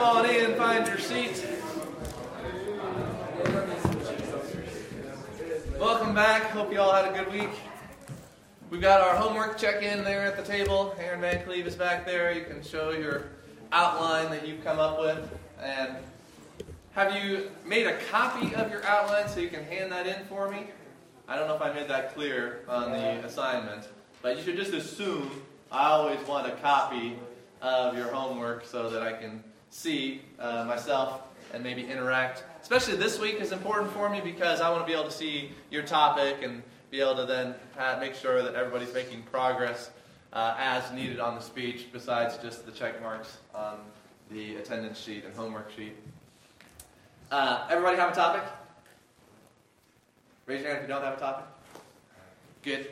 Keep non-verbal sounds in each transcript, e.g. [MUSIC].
come on in, find your seat. Welcome back. Hope you all had a good week. We've got our homework check-in there at the table. Aaron Van Cleve is back there. You can show your outline that you've come up with. And have you made a copy of your outline so you can hand that in for me? I don't know if I made that clear on the assignment, but you should just assume I always want a copy of your homework so that I can see uh, myself and maybe interact. Especially this week is important for me because I want to be able to see your topic and be able to then make sure that everybody's making progress uh, as needed on the speech, besides just the check marks on the attendance sheet and homework sheet. Uh, everybody have a topic? Raise your hand if you don't have a topic. Good.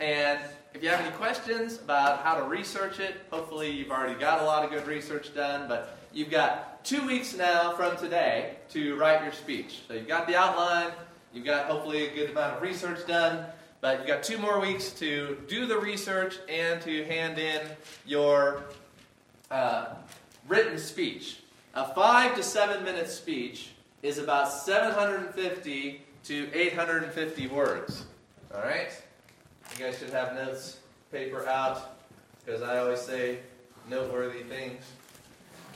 And if you have any questions about how to research it, hopefully you've already got a lot of good research done, but you've got two weeks now from today to write your speech. So you've got the outline, You've got hopefully a good amount of research done, but you've got two more weeks to do the research and to hand in your uh, written speech. A five to seven minute speech is about 750 to 850 words. All right? You guys should have notes, paper out, because I always say noteworthy things.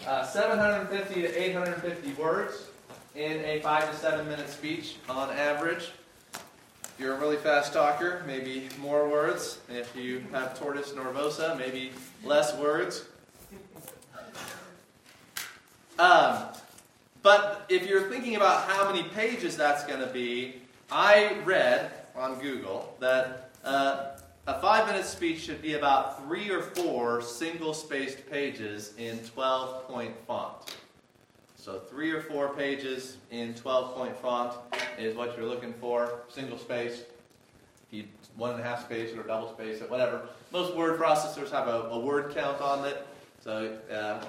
Uh, 750 to 850 words in a five to seven minute speech on average. If you're a really fast talker, maybe more words. If you have tortoise nervosa, maybe less words. Um, but if you're thinking about how many pages that's going to be, I read on Google that uh, a five minute speech should be about three or four single spaced pages in 12 point font. So three or four pages in 12 point font is what you're looking for, single space. If you one and a half space or double space, or whatever. Most word processors have a, a word count on it, so uh,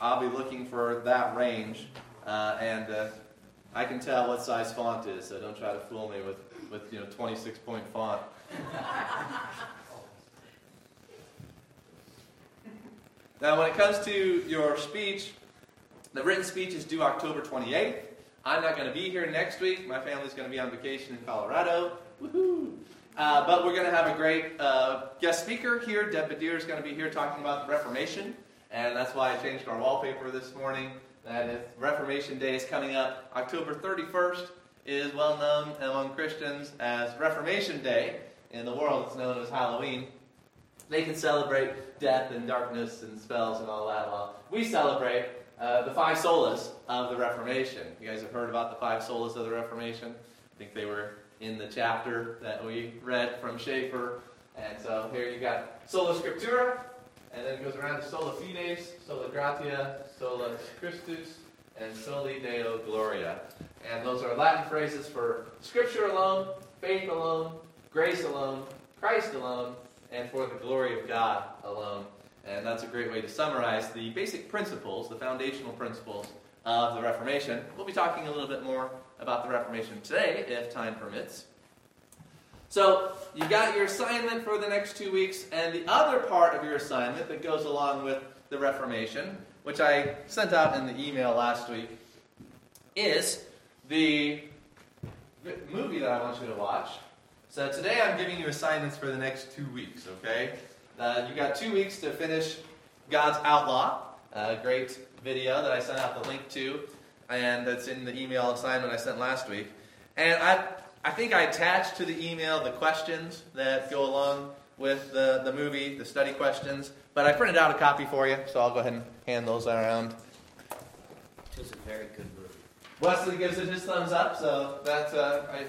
I'll be looking for that range. Uh, and uh, I can tell what size font is, so don't try to fool me with, with you know 26 point font. [LAUGHS] now, when it comes to your speech, the written speech is due October 28th. I'm not going to be here next week. My family's going to be on vacation in Colorado. Woohoo! Uh, but we're going to have a great uh, guest speaker here. Deb Badir is going to be here talking about the Reformation. And that's why I changed our wallpaper this morning. That Reformation Day is coming up, October 31st is well known among Christians as Reformation Day. In the world, it's known as Halloween. They can celebrate death and darkness and spells and all that while we celebrate uh, the five solas of the Reformation. You guys have heard about the five solas of the Reformation? I think they were in the chapter that we read from Schaeffer. And so here you got sola scriptura, and then it goes around to sola fides, sola gratia, sola Christus, and soli deo gloria. And those are Latin phrases for scripture alone, faith alone, grace alone, Christ alone, and for the glory of God alone. And that's a great way to summarize the basic principles, the foundational principles of the Reformation. We'll be talking a little bit more about the Reformation today, if time permits. So, you got your assignment for the next two weeks, and the other part of your assignment that goes along with the Reformation, which I sent out in the email last week, is the movie that I want you to watch. So, today I'm giving you assignments for the next two weeks, okay? Uh, you got two weeks to finish God's Outlaw, a great video that I sent out the link to, and that's in the email assignment I sent last week. And I, I think I attached to the email the questions that go along with the, the movie, the study questions. But I printed out a copy for you, so I'll go ahead and hand those around. It's a very good movie. Wesley gives it his thumbs up, so that's uh, I,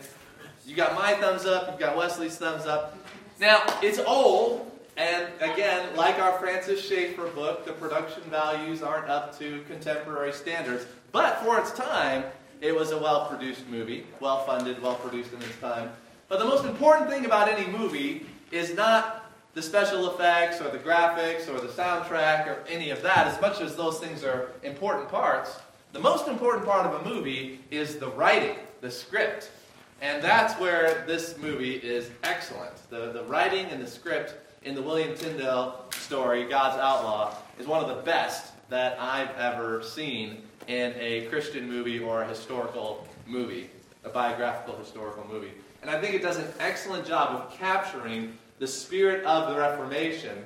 you got my thumbs up, you've got Wesley's thumbs up. Now it's old, and again, like our Francis Schaeffer book, the production values aren't up to contemporary standards. But for its time, it was a well produced movie, well funded, well produced in its time. But the most important thing about any movie is not the special effects or the graphics or the soundtrack or any of that, as much as those things are important parts. The most important part of a movie is the writing, the script. And that's where this movie is excellent. The, the writing and the script in the William Tyndale story, God's Outlaw, is one of the best that I've ever seen in a Christian movie or a historical movie, a biographical historical movie. And I think it does an excellent job of capturing the spirit of the Reformation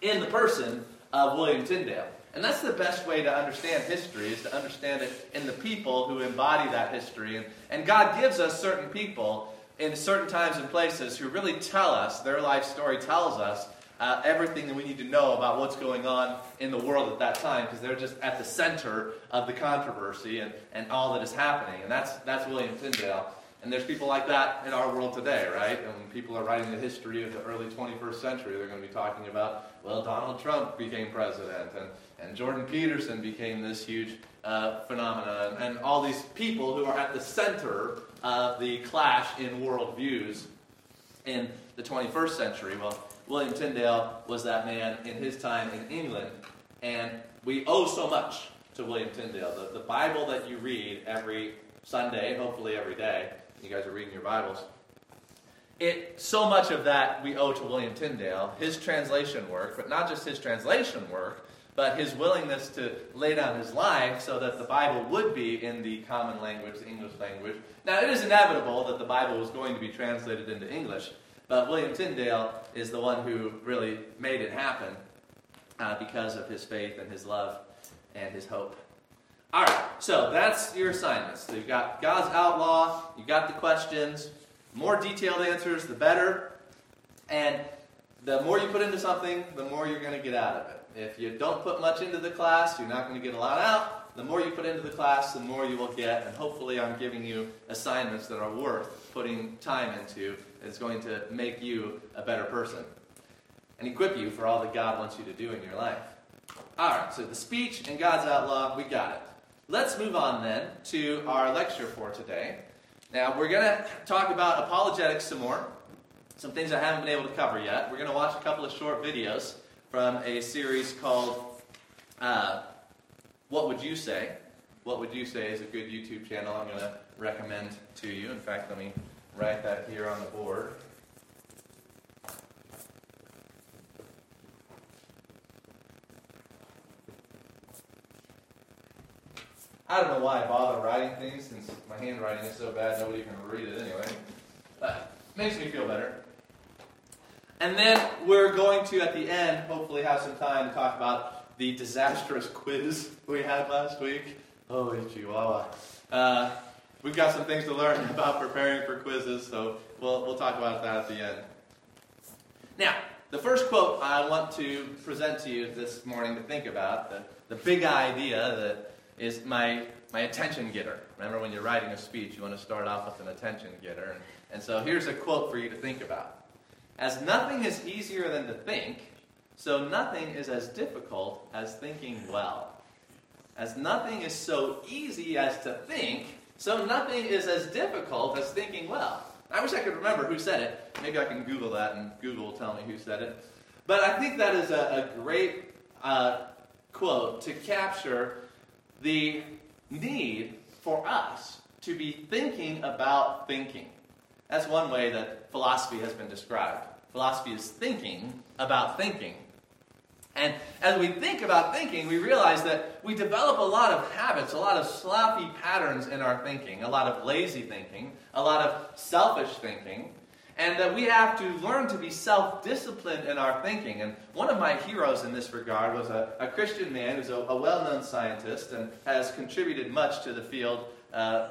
in the person of William Tyndale. And that's the best way to understand history, is to understand it in the people who embody that history. And, and God gives us certain people in certain times and places who really tell us, their life story tells us uh, everything that we need to know about what's going on in the world at that time, because they're just at the center of the controversy and, and all that is happening. And that's, that's William Tyndale. And there's people like that in our world today, right? And when people are writing the history of the early 21st century, they're going to be talking about, well, Donald Trump became president, and, and Jordan Peterson became this huge uh, phenomenon, and all these people who are at the center of the clash in worldviews in the 21st century. Well, William Tyndale was that man in his time in England, and we owe so much to William Tyndale. The, the Bible that you read every Sunday, hopefully every day, you guys are reading your Bibles. It, so much of that we owe to William Tyndale, his translation work, but not just his translation work, but his willingness to lay down his life so that the Bible would be in the common language, the English language. Now, it is inevitable that the Bible was going to be translated into English, but William Tyndale is the one who really made it happen uh, because of his faith and his love and his hope. All right, so that's your assignments. So you've got God's outlaw, You've got the questions. more detailed answers, the better. And the more you put into something, the more you're going to get out of it. If you don't put much into the class, you're not going to get a lot out. The more you put into the class, the more you will get. And hopefully, I'm giving you assignments that are worth putting time into. It's going to make you a better person and equip you for all that God wants you to do in your life. All right, so the speech and God's outlaw, we got it. Let's move on then to our lecture for today. Now, we're going to talk about apologetics some more, some things I haven't been able to cover yet. We're going to watch a couple of short videos from a series called uh, What Would You Say? What Would You Say is a good YouTube channel I'm going to recommend to you. In fact, let me write that here on the board. I don't know why I bother writing things since my handwriting is so bad nobody can read it anyway. But makes me feel better. And then we're going to, at the end, hopefully have some time to talk about the disastrous [LAUGHS] quiz we had last week. Holy Chihuahua. Uh, we've got some things to learn [LAUGHS] about preparing for quizzes, so we'll, we'll talk about that at the end. Now, the first quote I want to present to you this morning to think about, the, the big idea that is my, my attention getter. Remember, when you're writing a speech, you want to start off with an attention getter. And, and so here's a quote for you to think about As nothing is easier than to think, so nothing is as difficult as thinking well. As nothing is so easy as to think, so nothing is as difficult as thinking well. I wish I could remember who said it. Maybe I can Google that and Google will tell me who said it. But I think that is a, a great uh, quote to capture the need for us to be thinking about thinking. That's one way that philosophy has been described. Philosophy is thinking about thinking. And as we think about thinking, we realize that we develop a lot of habits, a lot of sloppy patterns in our thinking, a lot of lazy thinking, a lot of selfish thinking, and that we have to learn to be self disciplined in our thinking. And one of my heroes in this regard was a, a Christian man who's a, a well known scientist and has contributed much to the field. Uh,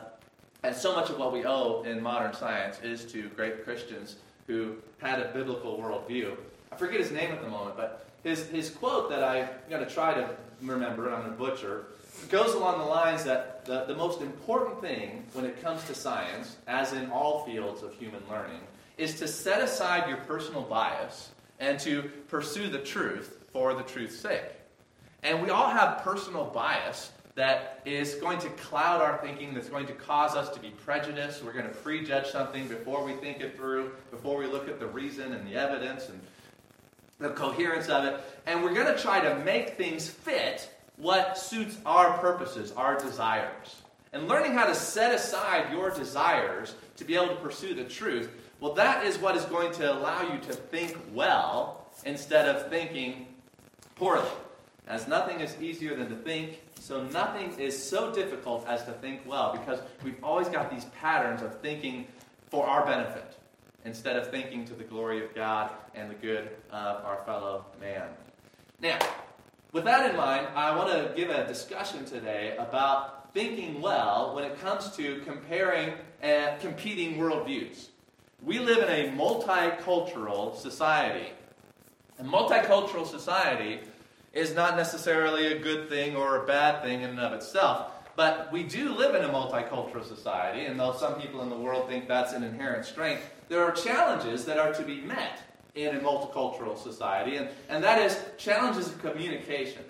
and so much of what we owe in modern science is to great Christians who had a biblical worldview. I forget his name at the moment, but his, his quote that I'm going to try to remember, and I'm going to butcher, goes along the lines that the, the most important thing when it comes to science, as in all fields of human learning, is to set aside your personal bias and to pursue the truth for the truth's sake. And we all have personal bias that is going to cloud our thinking, that's going to cause us to be prejudiced. We're going to prejudge something before we think it through, before we look at the reason and the evidence and the coherence of it. And we're going to try to make things fit what suits our purposes, our desires. And learning how to set aside your desires to be able to pursue the truth well, that is what is going to allow you to think well instead of thinking poorly. As nothing is easier than to think, so nothing is so difficult as to think well, because we've always got these patterns of thinking for our benefit instead of thinking to the glory of God and the good of our fellow man. Now, with that in mind, I want to give a discussion today about thinking well when it comes to comparing and competing worldviews. We live in a multicultural society. A multicultural society is not necessarily a good thing or a bad thing in and of itself. But we do live in a multicultural society, and though some people in the world think that's an inherent strength, there are challenges that are to be met in a multicultural society, and, and that is challenges of communication.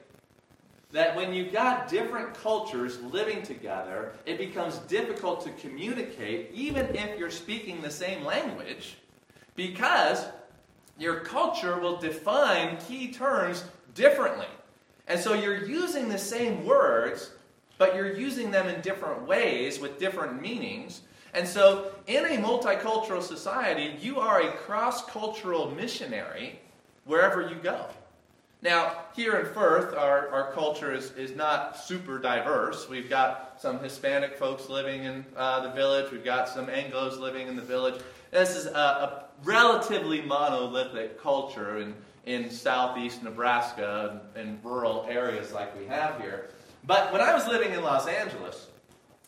That when you've got different cultures living together, it becomes difficult to communicate, even if you're speaking the same language, because your culture will define key terms differently. And so you're using the same words, but you're using them in different ways with different meanings. And so, in a multicultural society, you are a cross cultural missionary wherever you go. Now, here in Firth, our, our culture is, is not super diverse. We've got some Hispanic folks living in uh, the village, we've got some Anglos living in the village. This is a, a relatively monolithic culture in, in southeast Nebraska and rural areas like we have here. But when I was living in Los Angeles,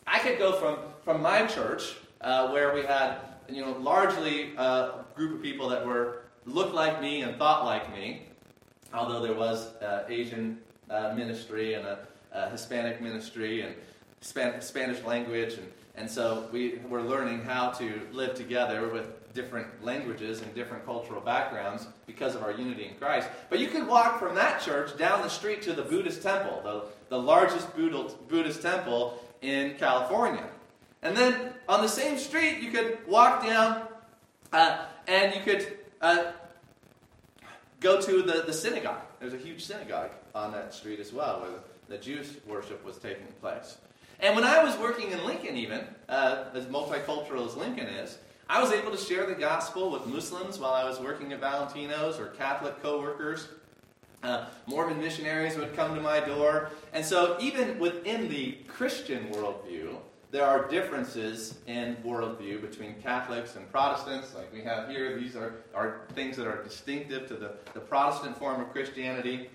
I could go from, from my church, uh, where we had you know largely a group of people that were looked like me and thought like me, although there was uh, Asian uh, ministry and a, a, Hispanic ministry and Span- Spanish language, and, and so we were learning how to live together with different languages and different cultural backgrounds because of our unity in Christ. But you could walk from that church down the street to the Buddhist temple, the, the largest Buddhist temple in California. And then on the same street, you could walk down uh, and you could uh, go to the, the synagogue. There's a huge synagogue on that street as well where the, the Jewish worship was taking place. And when I was working in Lincoln, even, uh, as multicultural as Lincoln is, I was able to share the gospel with Muslims while I was working at Valentino's or Catholic coworkers. Uh, Mormon missionaries would come to my door. And so, even within the Christian worldview, there are differences in worldview between Catholics and Protestants, like we have here. These are, are things that are distinctive to the, the Protestant form of Christianity.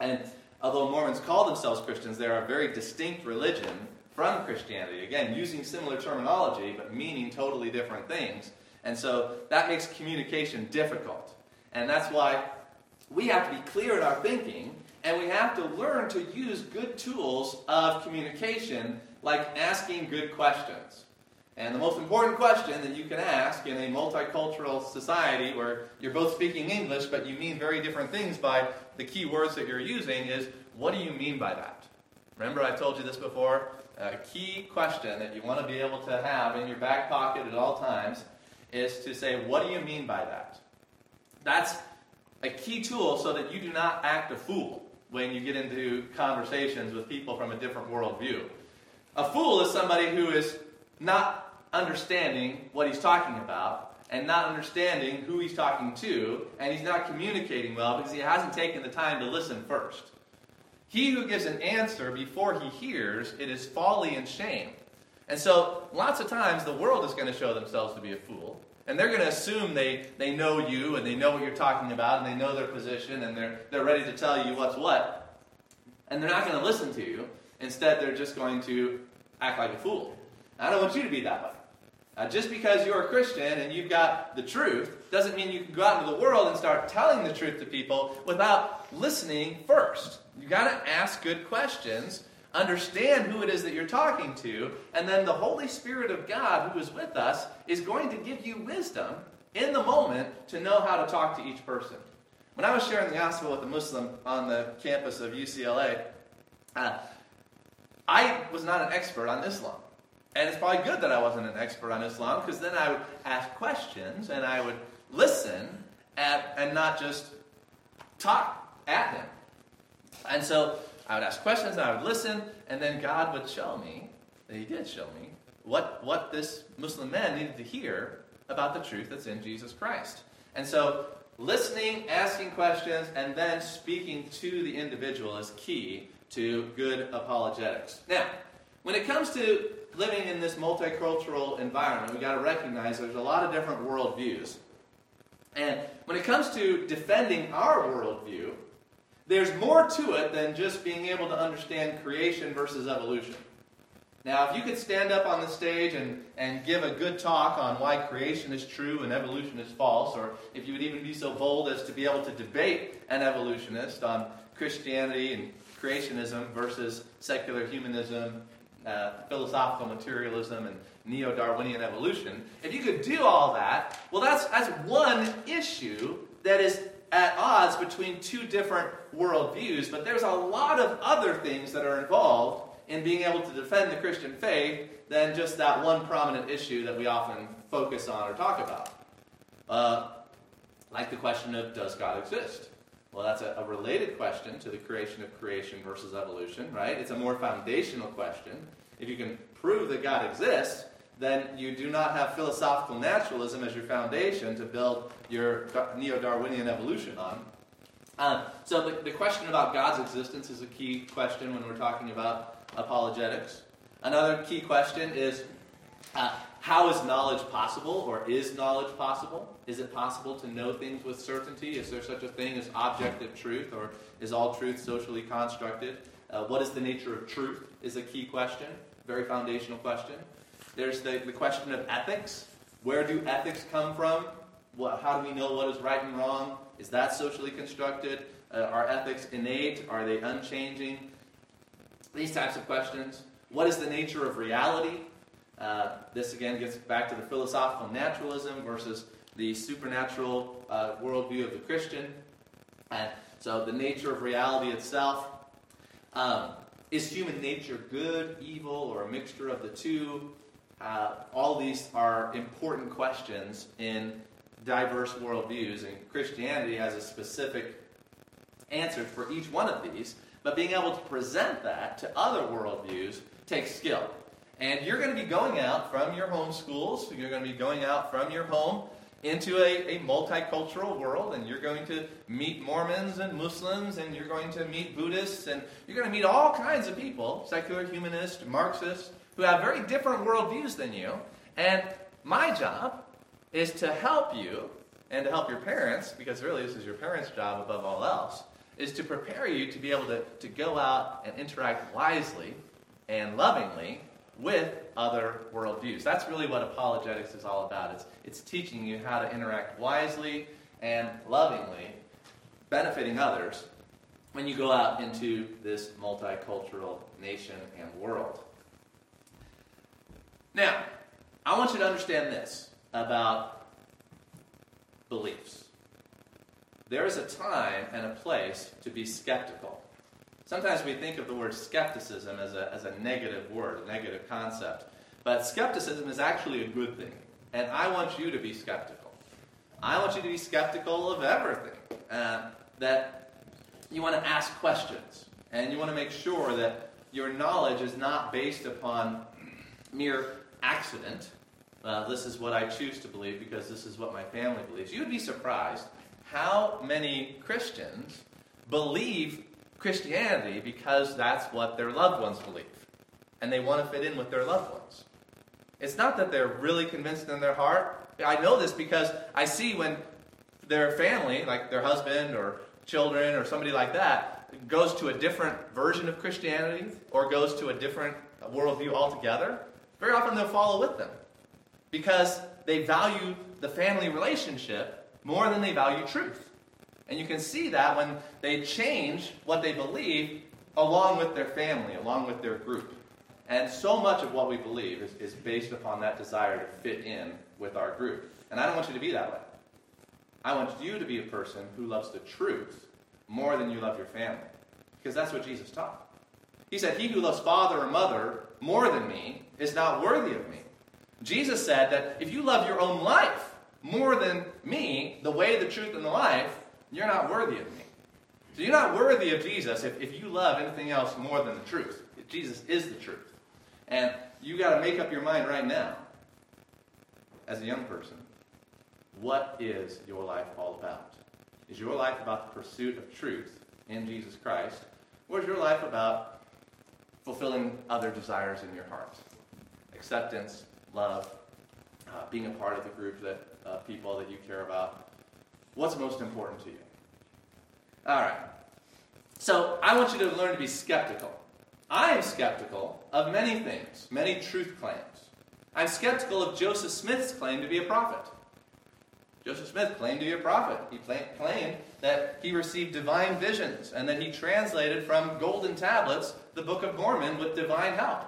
And although Mormons call themselves Christians, they are a very distinct religion from Christianity. Again, using similar terminology, but meaning totally different things. And so that makes communication difficult. And that's why we have to be clear in our thinking, and we have to learn to use good tools of communication, like asking good questions. And the most important question that you can ask in a multicultural society where you're both speaking English, but you mean very different things by the key words that you're using is what do you mean by that? Remember, I told you this before? a key question that you want to be able to have in your back pocket at all times is to say, What do you mean by that? That's a key tool so that you do not act a fool when you get into conversations with people from a different worldview. A fool is somebody who is not understanding what he's talking about and not understanding who he's talking to, and he's not communicating well because he hasn't taken the time to listen first. He who gives an answer before he hears, it is folly and shame. And so, lots of times, the world is going to show themselves to be a fool. And they're going to assume they, they know you and they know what you're talking about and they know their position and they're, they're ready to tell you what's what. And they're not going to listen to you. Instead, they're just going to act like a fool. I don't want you to be that way. Uh, just because you're a Christian and you've got the truth doesn't mean you can go out into the world and start telling the truth to people without listening first. You've got to ask good questions, understand who it is that you're talking to, and then the Holy Spirit of God, who is with us, is going to give you wisdom in the moment to know how to talk to each person. When I was sharing the gospel with a Muslim on the campus of UCLA, uh, I was not an expert on Islam. And it's probably good that I wasn't an expert on Islam because then I would ask questions and I would listen at, and not just talk at him. And so I would ask questions and I would listen, and then God would show me, that He did show me, what, what this Muslim man needed to hear about the truth that's in Jesus Christ. And so listening, asking questions, and then speaking to the individual is key to good apologetics. Now, when it comes to living in this multicultural environment, we've got to recognize there's a lot of different worldviews. And when it comes to defending our worldview, there's more to it than just being able to understand creation versus evolution. Now, if you could stand up on the stage and, and give a good talk on why creation is true and evolution is false, or if you would even be so bold as to be able to debate an evolutionist on Christianity and creationism versus secular humanism, uh, philosophical materialism, and neo Darwinian evolution, if you could do all that, well, that's, that's one issue that is at odds between two different worldviews, but there's a lot of other things that are involved in being able to defend the Christian faith than just that one prominent issue that we often focus on or talk about. Uh, like the question of does God exist? Well, that's a, a, related question to the creation of creation versus evolution, right? It's a more foundational question. If you can prove that God exists, then you do not have philosophical naturalism as your foundation to build your neo Darwinian evolution on. Um, so, the, the question about God's existence is a key question when we're talking about apologetics. Another key question is uh, how is knowledge possible, or is knowledge possible? Is it possible to know things with certainty? Is there such a thing as objective truth, or is all truth socially constructed? Uh, what is the nature of truth? Is a key question, very foundational question. There's the, the question of ethics. Where do ethics come from? What, how do we know what is right and wrong? Is that socially constructed? Uh, are ethics innate? Are they unchanging? These types of questions. What is the nature of reality? Uh, this again gets back to the philosophical naturalism versus the supernatural uh, worldview of the Christian. And so, the nature of reality itself. Um, is human nature good, evil, or a mixture of the two? Uh, all these are important questions in diverse worldviews, and Christianity has a specific answer for each one of these. But being able to present that to other worldviews takes skill. And you're going to be going out from your home schools, you're going to be going out from your home into a, a multicultural world, and you're going to meet Mormons and Muslims, and you're going to meet Buddhists, and you're going to meet all kinds of people, secular humanists, Marxists, who have very different worldviews than you. And my job is to help you and to help your parents, because really this is your parents' job above all else, is to prepare you to be able to, to go out and interact wisely and lovingly with other worldviews. That's really what apologetics is all about. It's, it's teaching you how to interact wisely and lovingly, benefiting others when you go out into this multicultural nation and world. Now, I want you to understand this about beliefs. There is a time and a place to be skeptical. Sometimes we think of the word skepticism as a, as a negative word, a negative concept. But skepticism is actually a good thing. And I want you to be skeptical. I want you to be skeptical of everything. Uh, that you want to ask questions. And you want to make sure that your knowledge is not based upon mere accident. Uh, this is what I choose to believe because this is what my family believes. You would be surprised how many Christians believe Christianity because that's what their loved ones believe. And they want to fit in with their loved ones. It's not that they're really convinced in their heart. I know this because I see when their family, like their husband or children or somebody like that, goes to a different version of Christianity or goes to a different worldview altogether, very often they'll follow with them because they value the family relationship more than they value truth. And you can see that when they change what they believe along with their family, along with their group. And so much of what we believe is, is based upon that desire to fit in with our group. And I don't want you to be that way. I want you to be a person who loves the truth more than you love your family. Because that's what Jesus taught. He said, He who loves father or mother more than me is not worthy of me. Jesus said that if you love your own life more than me, the way, the truth, and the life, you're not worthy of me. So you're not worthy of Jesus if, if you love anything else more than the truth. Jesus is the truth. And you got to make up your mind right now, as a young person, what is your life all about? Is your life about the pursuit of truth in Jesus Christ? Or is your life about fulfilling other desires in your heart? Acceptance, love, uh, being a part of the group that uh, people that you care about. What's most important to you? All right. So I want you to learn to be skeptical. I am skeptical of many things, many truth claims. I'm skeptical of Joseph Smith's claim to be a prophet. Joseph Smith claimed to be a prophet. He claimed that he received divine visions and that he translated from golden tablets the Book of Mormon with divine help.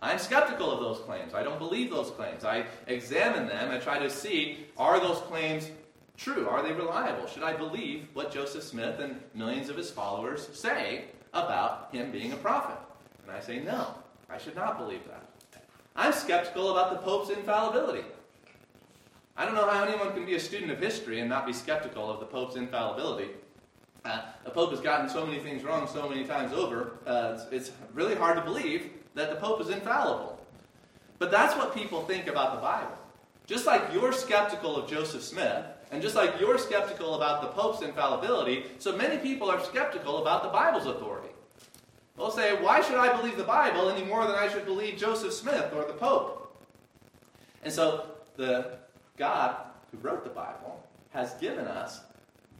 I'm skeptical of those claims. I don't believe those claims. I examine them and try to see are those claims true? Are they reliable? Should I believe what Joseph Smith and millions of his followers say about him being a prophet? And I say no, I should not believe that. I'm skeptical about the Pope's infallibility. I don't know how anyone can be a student of history and not be skeptical of the Pope's infallibility. Uh, the Pope has gotten so many things wrong so many times over, uh, it's, it's really hard to believe that the Pope is infallible. But that's what people think about the Bible. Just like you're skeptical of Joseph Smith, and just like you're skeptical about the Pope's infallibility, so many people are skeptical about the Bible's authority. They'll say, Why should I believe the Bible any more than I should believe Joseph Smith or the Pope? And so the God who wrote the Bible has given us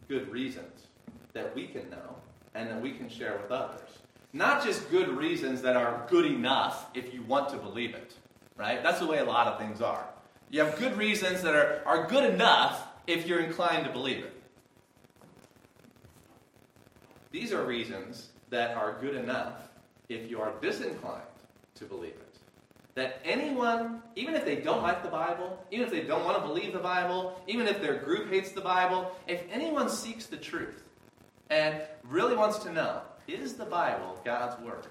good reasons that we can know and that we can share with others. Not just good reasons that are good enough if you want to believe it, right? That's the way a lot of things are. You have good reasons that are, are good enough if you're inclined to believe it. These are reasons that are good enough if you are disinclined to believe it that anyone, even if they don't like the Bible, even if they don't want to believe the Bible, even if their group hates the Bible, if anyone seeks the truth and really wants to know, is the Bible God's Word?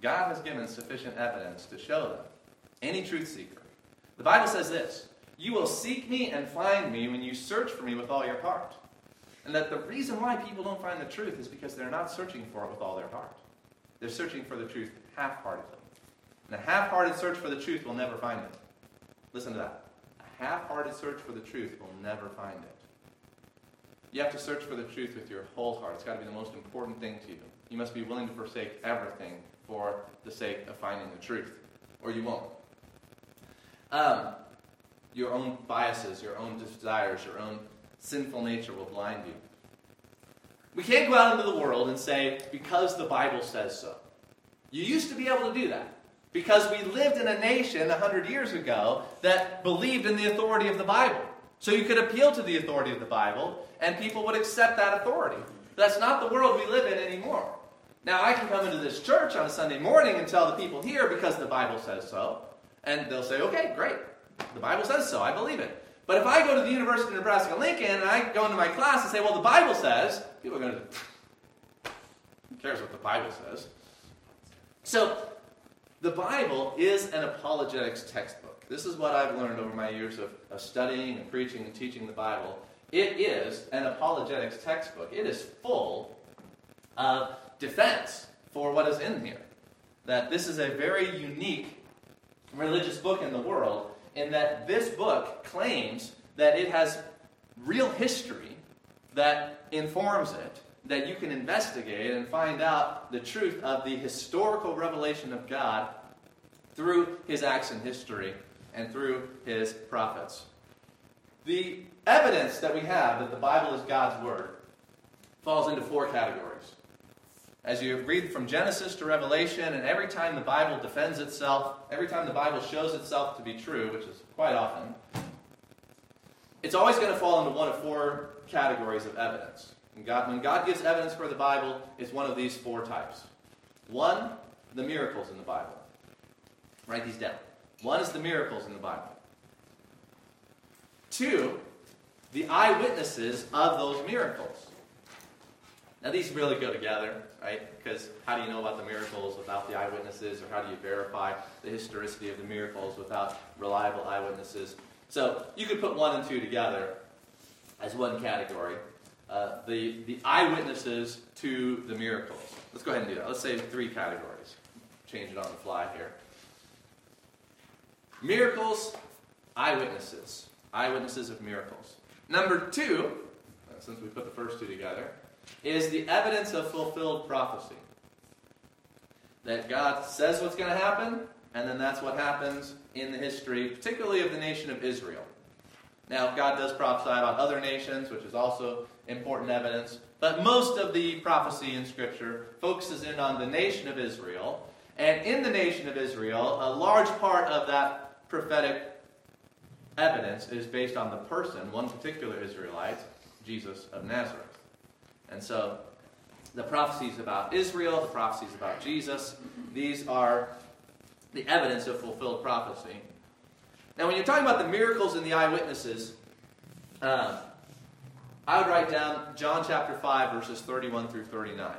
God has given sufficient evidence to show them. Any truth seeker. The Bible says this You will seek me and find me when you search for me with all your heart. And that the reason why people don't find the truth is because they're not searching for it with all their heart. They're searching for the truth half heartedly. And a half hearted search for the truth will never find it. Listen to that. A half hearted search for the truth will never find it. You have to search for the truth with your whole heart. It's got to be the most important thing to you. You must be willing to forsake everything for the sake of finding the truth, or you won't. Um, your own biases, your own desires, your own sinful nature will blind you. We can't go out into the world and say, because the Bible says so. You used to be able to do that because we lived in a nation 100 years ago that believed in the authority of the Bible. So you could appeal to the authority of the Bible, and people would accept that authority. That's not the world we live in anymore. Now, I can come into this church on a Sunday morning and tell the people here because the Bible says so, and they'll say, okay, great. The Bible says so. I believe it. But if I go to the University of Nebraska Lincoln and I go into my class and say, well, the Bible says, people are going to, who cares what the Bible says? So the Bible is an apologetics textbook. This is what I've learned over my years of, of studying and preaching and teaching the Bible. It is an apologetics textbook. It is full of defense for what is in here. That this is a very unique religious book in the world, in that this book claims that it has real history that informs it, that you can investigate and find out the truth of the historical revelation of God through his acts in history and through his prophets. The evidence that we have that the Bible is God's Word falls into four categories. As you read from Genesis to Revelation, and every time the Bible defends itself, every time the Bible shows itself to be true, which is quite often, it's always going to fall into one of four categories of evidence. God, when God gives evidence for the Bible, it's one of these four types. One, the miracles in the Bible. Write these down. One is the miracles in the Bible. Two, the eyewitnesses of those miracles. Now, these really go together, right? Because how do you know about the miracles without the eyewitnesses, or how do you verify the historicity of the miracles without reliable eyewitnesses? So, you could put one and two together as one category. Uh, the, the eyewitnesses to the miracles. Let's go ahead and do that. Let's say three categories. Change it on the fly here. Miracles, eyewitnesses. Eyewitnesses of miracles. Number two, since we put the first two together, is the evidence of fulfilled prophecy. That God says what's going to happen, and then that's what happens in the history, particularly of the nation of Israel. Now, God does prophesy about other nations, which is also important evidence, but most of the prophecy in Scripture focuses in on the nation of Israel. And in the nation of Israel, a large part of that prophetic evidence is based on the person, one particular Israelite, Jesus of Nazareth. And so the prophecies about Israel, the prophecies about Jesus, these are the evidence of fulfilled prophecy. Now, when you're talking about the miracles and the eyewitnesses, uh, I would write down John chapter 5, verses 31 through 39.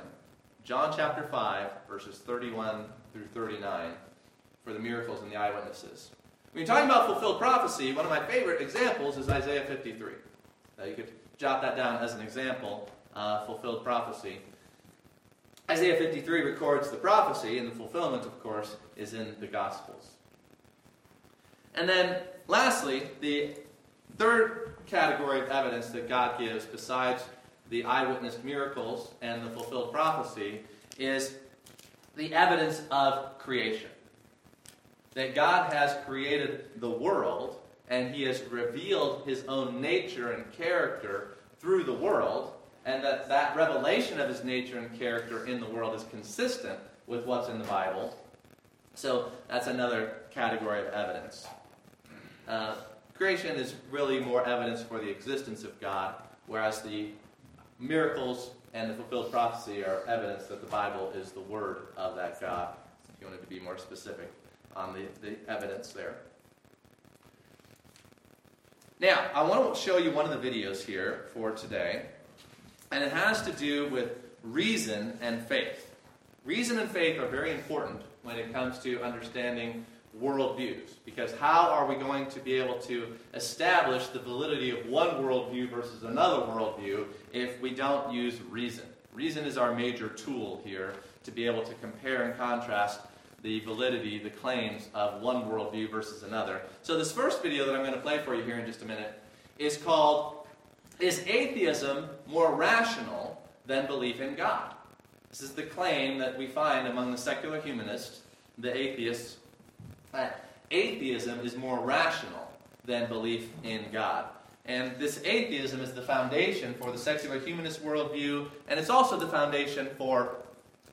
John chapter 5, verses 31 through 39 for the miracles and the eyewitnesses. When you're talking about fulfilled prophecy, one of my favorite examples is Isaiah 53. Now, you could jot that down as an example, uh, fulfilled prophecy. Isaiah 53 records the prophecy, and the fulfillment, of course, is in the Gospels. And then, lastly, the third category of evidence that God gives, besides the eyewitness miracles and the fulfilled prophecy, is the evidence of creation. That God has created the world, and He has revealed His own nature and character through the world, and that that revelation of his nature and character in the world is consistent with what's in the Bible. So that's another category of evidence. Uh, creation is really more evidence for the existence of God, whereas the miracles and the fulfilled prophecy are evidence that the Bible is the word of that God. If you wanted to be more specific on the, the evidence there. Now, I want to show you one of the videos here for today and it has to do with reason and faith. Reason and faith are very important when it comes to understanding worldviews, because how are we going to be able to establish the validity of one worldview versus another worldview if we don't use reason? Reason is our major tool here to be able to compare and contrast the validity, the claims of one worldview versus another. So, this first video that I'm going to play for you here in just a minute is called is atheism more rational than belief in God? This is the claim that we find among the secular humanists, the atheists, that atheism is more rational than belief in God. And this atheism is the foundation for the secular humanist worldview, and it's also the foundation for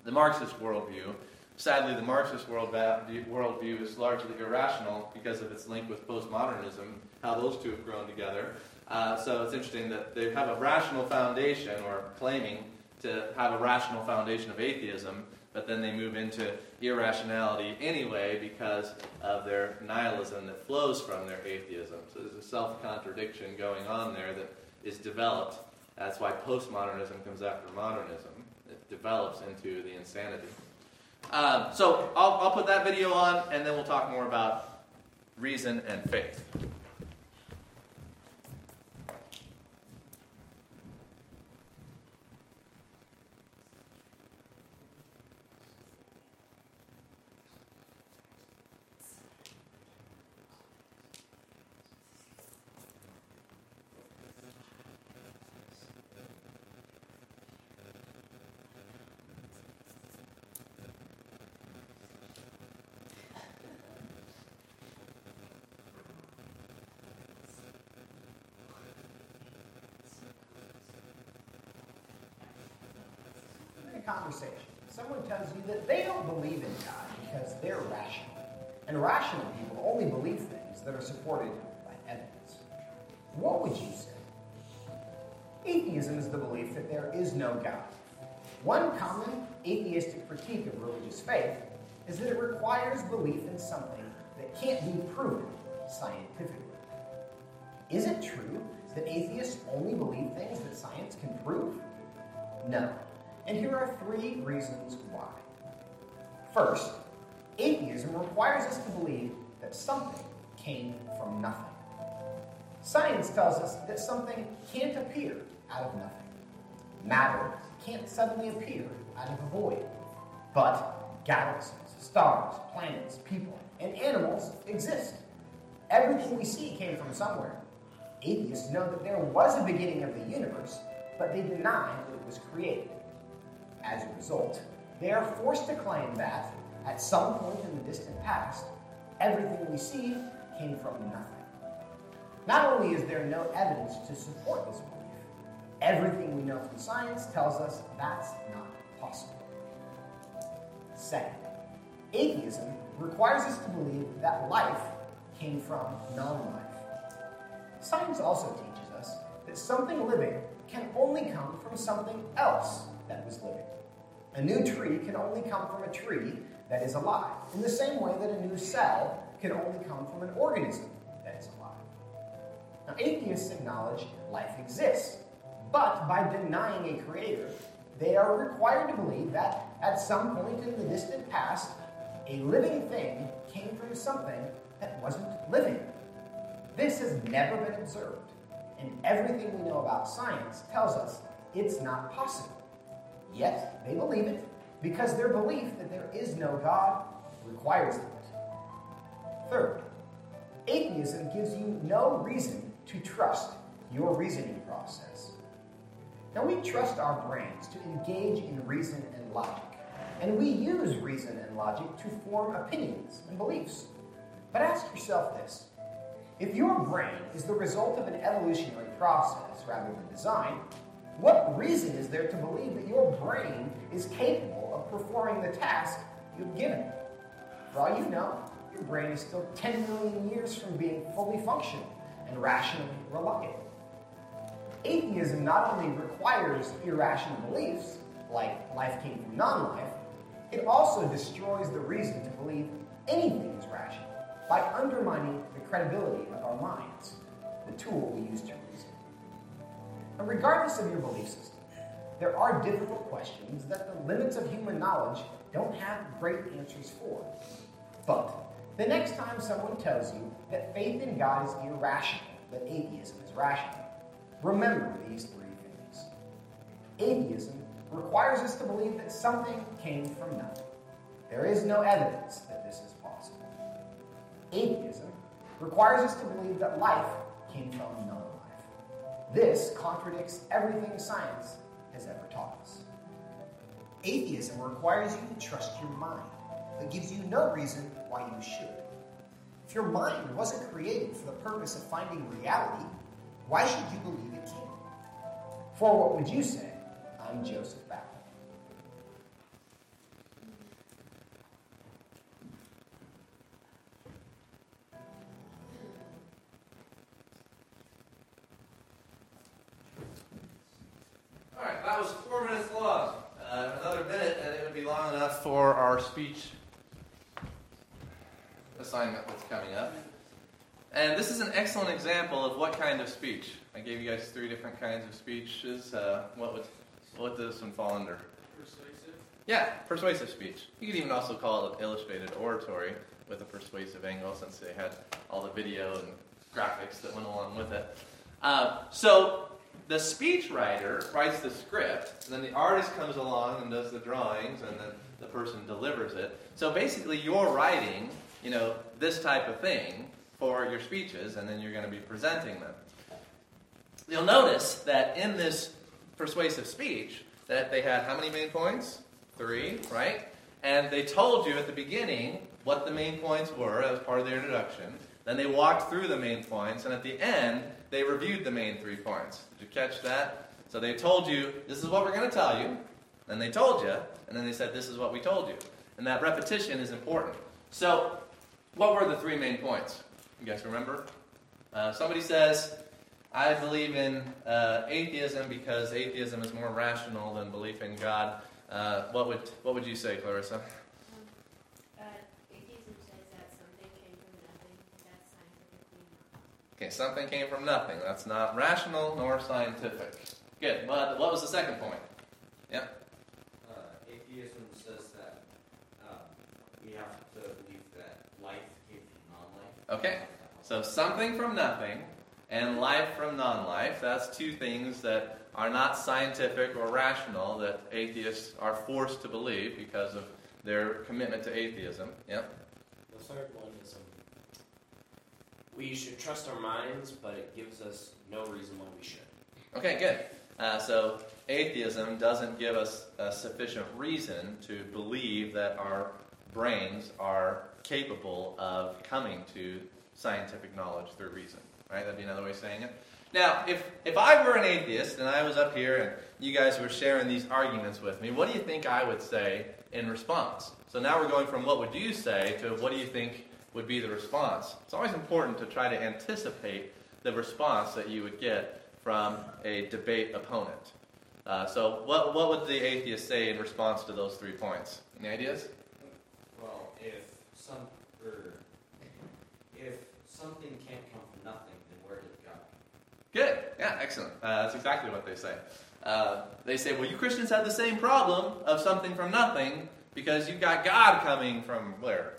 the Marxist worldview. Sadly, the Marxist worldview is largely irrational because of its link with postmodernism, how those two have grown together. Uh, so it's interesting that they have a rational foundation, or claiming to have a rational foundation of atheism, but then they move into irrationality anyway because of their nihilism that flows from their atheism. So there's a self contradiction going on there that is developed. That's why postmodernism comes after modernism. It develops into the insanity. Um, so I'll, I'll put that video on, and then we'll talk more about reason and faith. Conversation, someone tells you that they don't believe in God because they're rational. And rational people only believe things that are supported by evidence. What would you say? Atheism is the belief that there is no God. One common atheistic critique of religious faith is that it requires belief in something that can't be proven scientifically. Is it true that atheists only believe things that science can prove? No. And here are three reasons why. First, atheism requires us to believe that something came from nothing. Science tells us that something can't appear out of nothing. Matter can't suddenly appear out of a void. But galaxies, stars, planets, people, and animals exist. Everything we see came from somewhere. Atheists know that there was a beginning of the universe, but they deny that it was created. As a result, they are forced to claim that, at some point in the distant past, everything we see came from nothing. Not only is there no evidence to support this belief, everything we know from science tells us that's not possible. Second, atheism requires us to believe that life came from non life. Science also teaches us that something living can only come from something else that was living. A new tree can only come from a tree that is alive, in the same way that a new cell can only come from an organism that is alive. Now, atheists acknowledge life exists, but by denying a creator, they are required to believe that at some point in the distant past, a living thing came from something that wasn't living. This has never been observed, and everything we know about science tells us it's not possible. Yet, they believe it because their belief that there is no God requires it. Third, atheism gives you no reason to trust your reasoning process. Now, we trust our brains to engage in reason and logic, and we use reason and logic to form opinions and beliefs. But ask yourself this if your brain is the result of an evolutionary process rather than design, what reason is there to believe that your brain is capable of performing the task you've given? For all you know, your brain is still 10 million years from being fully functional and rationally reliable. Atheism not only requires irrational beliefs, like life came from non life, it also destroys the reason to believe anything is rational by undermining the credibility of our minds, the tool we use to And regardless of your belief system, there are difficult questions that the limits of human knowledge don't have great answers for. But the next time someone tells you that faith in God is irrational, that atheism is rational, remember these three things. Atheism requires us to believe that something came from nothing. There is no evidence that this is possible. Atheism requires us to believe that life came from life. This contradicts everything science has ever taught us. Atheism requires you to trust your mind, but gives you no reason why you should. If your mind wasn't created for the purpose of finding reality, why should you believe it can? For what would you say? I'm Joseph Backholm. All right, that was four minutes long. Uh, another minute, and it would be long enough for our speech assignment that's coming up. And this is an excellent example of what kind of speech. I gave you guys three different kinds of speeches. Uh, what would what does this one fall under? Persuasive. Yeah, persuasive speech. You could even also call it illustrated oratory with a persuasive angle, since they had all the video and graphics that went along with it. Uh, so the speech writer writes the script, and then the artist comes along and does the drawings, and then the person delivers it. So basically, you're writing, you know, this type of thing for your speeches, and then you're going to be presenting them. You'll notice that in this persuasive speech, that they had how many main points? Three, right? And they told you at the beginning what the main points were as part of their introduction. Then they walked through the main points, and at the end, they reviewed the main three points. Did you catch that? So they told you, this is what we're going to tell you. and they told you, and then they said, this is what we told you. And that repetition is important. So, what were the three main points? You guys remember? Uh, somebody says, I believe in uh, atheism because atheism is more rational than belief in God. Uh, what would what would you say, Clarissa? Uh, atheism says that something came from nothing. That's scientifically not. Okay, something came from nothing. That's not rational nor scientific. Good. But what was the second point? Yeah. Uh, atheism says that um, we have to believe that life came from non-life. Okay. So something from nothing and life from non-life. That's two things that are not scientific or rational that atheists are forced to believe because of their commitment to atheism. Yeah. The third one is we should trust our minds, but it gives us no reason why we should. Okay, good. Uh, so atheism doesn't give us a sufficient reason to believe that our brains are capable of coming to scientific knowledge through reason. Right? That'd be another way of saying it. Now, if, if I were an atheist and I was up here and you guys were sharing these arguments with me, what do you think I would say in response? So now we're going from what would you say to what do you think would be the response. It's always important to try to anticipate the response that you would get from a debate opponent. Uh, so, what, what would the atheist say in response to those three points? Any ideas? Well, if some, or if something can't come from nothing, then where did it go? Good. Yeah, excellent. Uh, that's exactly what they say. Uh, they say, well, you Christians have the same problem of something from nothing because you've got God coming from where?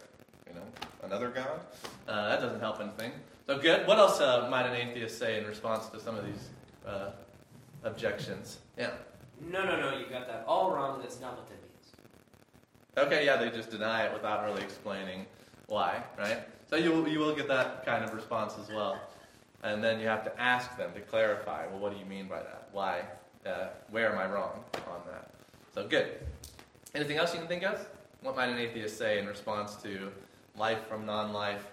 Another God? Uh, that doesn't help anything. So good. What else uh, might an atheist say in response to some of these uh, objections? Yeah. No, no, no, you got that all wrong. That's not what that means. Okay, yeah, they just deny it without really explaining why, right? So you will, you will get that kind of response as well. And then you have to ask them to clarify, well, what do you mean by that? Why? Uh, where am I wrong on that? So good. Anything else you can think of? What might an atheist say in response to life from non life,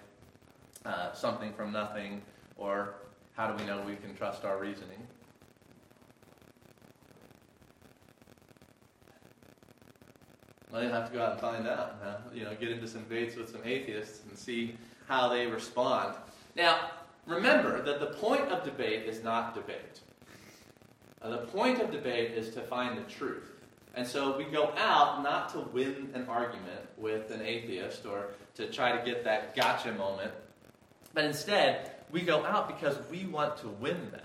uh, something from nothing, or how do we know we can trust our reasoning? Well, you'll have to go out and find out. Huh? You know, get into some debates with some atheists and see how they respond. Now, remember that the point of debate is not debate. Uh, the point of debate is to find the truth. And so we go out not to win an argument with an atheist or to try to get that gotcha moment, but instead we go out because we want to win them.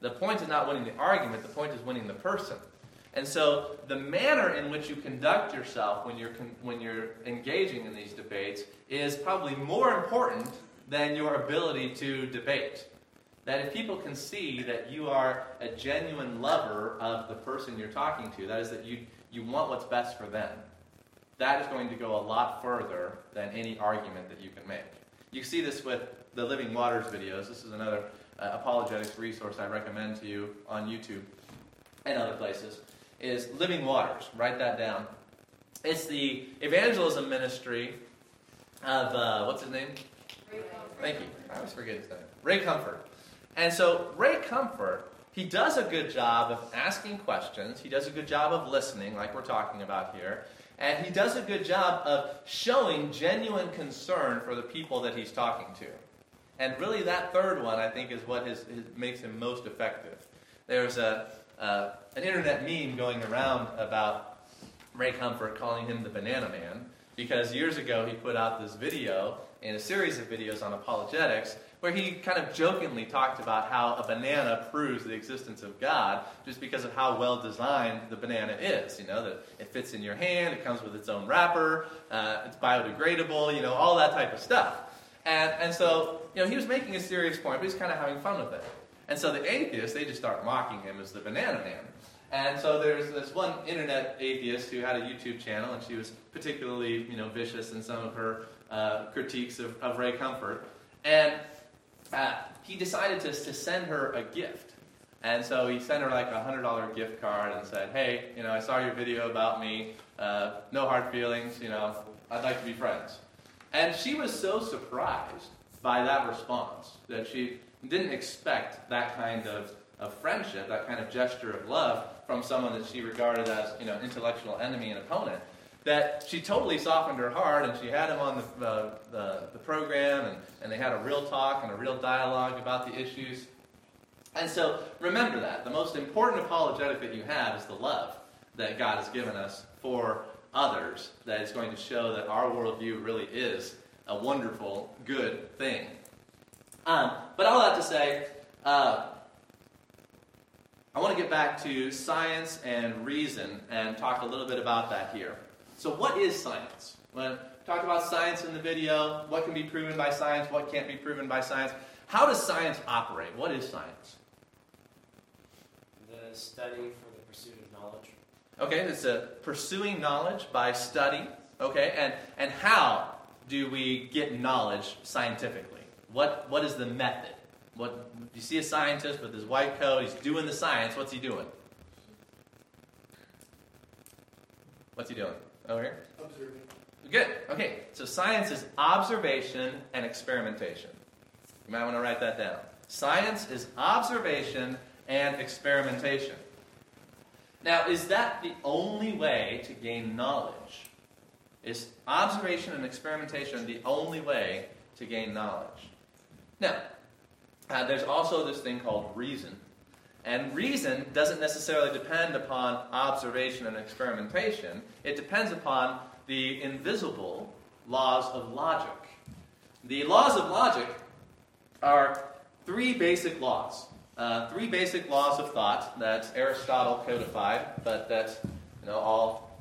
The point is not winning the argument, the point is winning the person. And so the manner in which you conduct yourself when you're, when you're engaging in these debates is probably more important than your ability to debate. That if people can see that you are a genuine lover of the person you're talking to, that is, that you, you want what's best for them, that is going to go a lot further than any argument that you can make. You see this with the Living Waters videos. This is another uh, apologetics resource I recommend to you on YouTube and other places. Is Living Waters. Write that down. It's the evangelism ministry of uh, what's his name? Thank you. I always forget his name. Ray Comfort. And so Ray Comfort, he does a good job of asking questions. He does a good job of listening, like we're talking about here. And he does a good job of showing genuine concern for the people that he's talking to. And really, that third one, I think, is what his, his, makes him most effective. There's a, uh, an internet meme going around about Ray Comfort calling him the Banana Man because years ago he put out this video in a series of videos on apologetics where he kind of jokingly talked about how a banana proves the existence of God just because of how well designed the banana is. You know, that it fits in your hand, it comes with its own wrapper, uh, it's biodegradable, you know, all that type of stuff. And, and so, you know, he was making a serious point, but he's kind of having fun with it. And so the atheists, they just start mocking him as the banana man. And so there's this one internet atheist who had a YouTube channel, and she was particularly, you know, vicious in some of her uh, critiques of, of Ray Comfort. And uh, he decided to, to send her a gift. And so he sent her like a $100 gift card and said, hey, you know, I saw your video about me. Uh, no hard feelings, you know, I'd like to be friends. And she was so surprised by that response that she didn't expect that kind of, of friendship, that kind of gesture of love from someone that she regarded as, you know, intellectual enemy and opponent that she totally softened her heart and she had him on the, uh, the, the, program and, and they had a real talk and a real dialogue about the issues. And so remember that. The most important apologetic that you have is the love that God has given us for others that is going to show that our worldview really is a wonderful, good thing. Um, but all that to say, uh, I want to get back to science and reason and talk a little bit about that here. So, what is science? When talk about science in the video, what can be proven by science, what can't be proven by science. How does science operate? What is science? The study for the pursuit of knowledge. Okay, it's a pursuing knowledge by study. Okay, and and how do we get knowledge scientifically? What what is the method? What you see a scientist with his white coat, he's doing the science. What's he doing? What's he doing? Over here? Observing. Good. Okay. So science is observation and experimentation. You might want to write that down. Science is observation and experimentation. Now, is that the only way to gain knowledge? Is observation and experimentation the only way to gain knowledge? Now, uh, there's also this thing called reason. And reason doesn't necessarily depend upon observation and experimentation, it depends upon the invisible laws of logic. The laws of logic are three basic laws. Uh, three basic laws of thought that Aristotle codified, but that you know all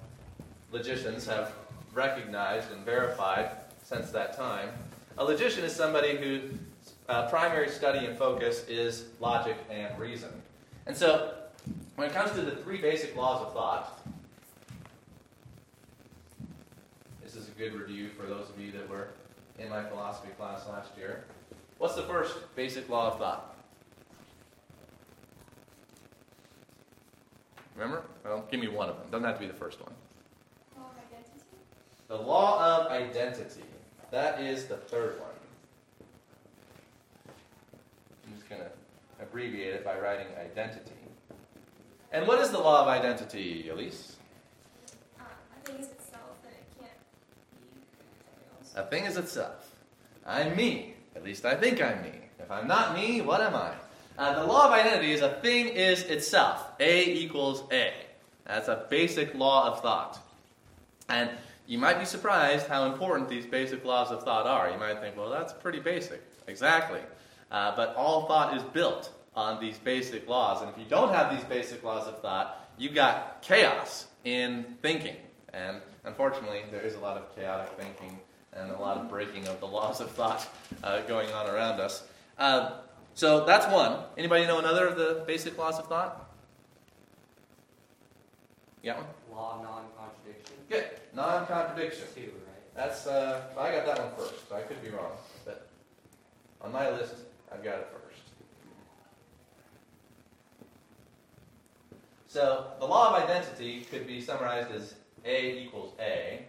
logicians have recognized and verified since that time. A logician is somebody whose uh, primary study and focus is logic and reason. And so, when it comes to the three basic laws of thought, this is a good review for those of you that were in my philosophy class last year. What's the first basic law of thought? Remember? Well, give me one of them. Doesn't have to be the first one. Law of identity? The law of identity. That is the third one. I'm just going to abbreviate it by writing identity. And what is the law of identity, Elise? Um, I think it's itself and it can't be. A thing is itself. I'm me. At least I think I'm me. If I'm not me, what am I? Uh, the law of identity is a thing is itself. A equals A. That's a basic law of thought. And you might be surprised how important these basic laws of thought are. You might think, well, that's pretty basic. Exactly. Uh, but all thought is built on these basic laws. And if you don't have these basic laws of thought, you've got chaos in thinking. And unfortunately, there is a lot of chaotic thinking and a lot of breaking of the laws of thought uh, going on around us. Uh, so that's one. Anybody know another of the basic laws of thought? You got one? Law of non-contradiction. Good. Non-contradiction. Two, right? That's uh, I got that one first, so I could be wrong, but on my list, I've got it first. So the law of identity could be summarized as A equals A,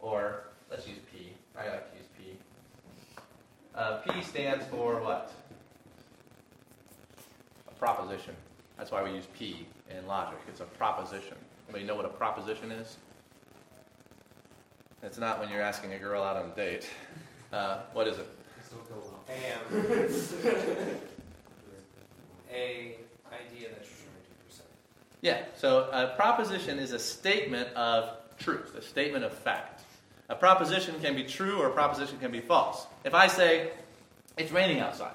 or let's use P. I like to use P. Uh, P stands for what? A proposition. That's why we use P in logic. It's a proposition. Anybody know what a proposition is? It's not when you're asking a girl out on a date. Uh, what is it? This will go well. Am. [LAUGHS] A idea that you're trying to present. Yeah, so a proposition is a statement of truth, a statement of fact. A proposition can be true or a proposition can be false. If I say, it's raining outside,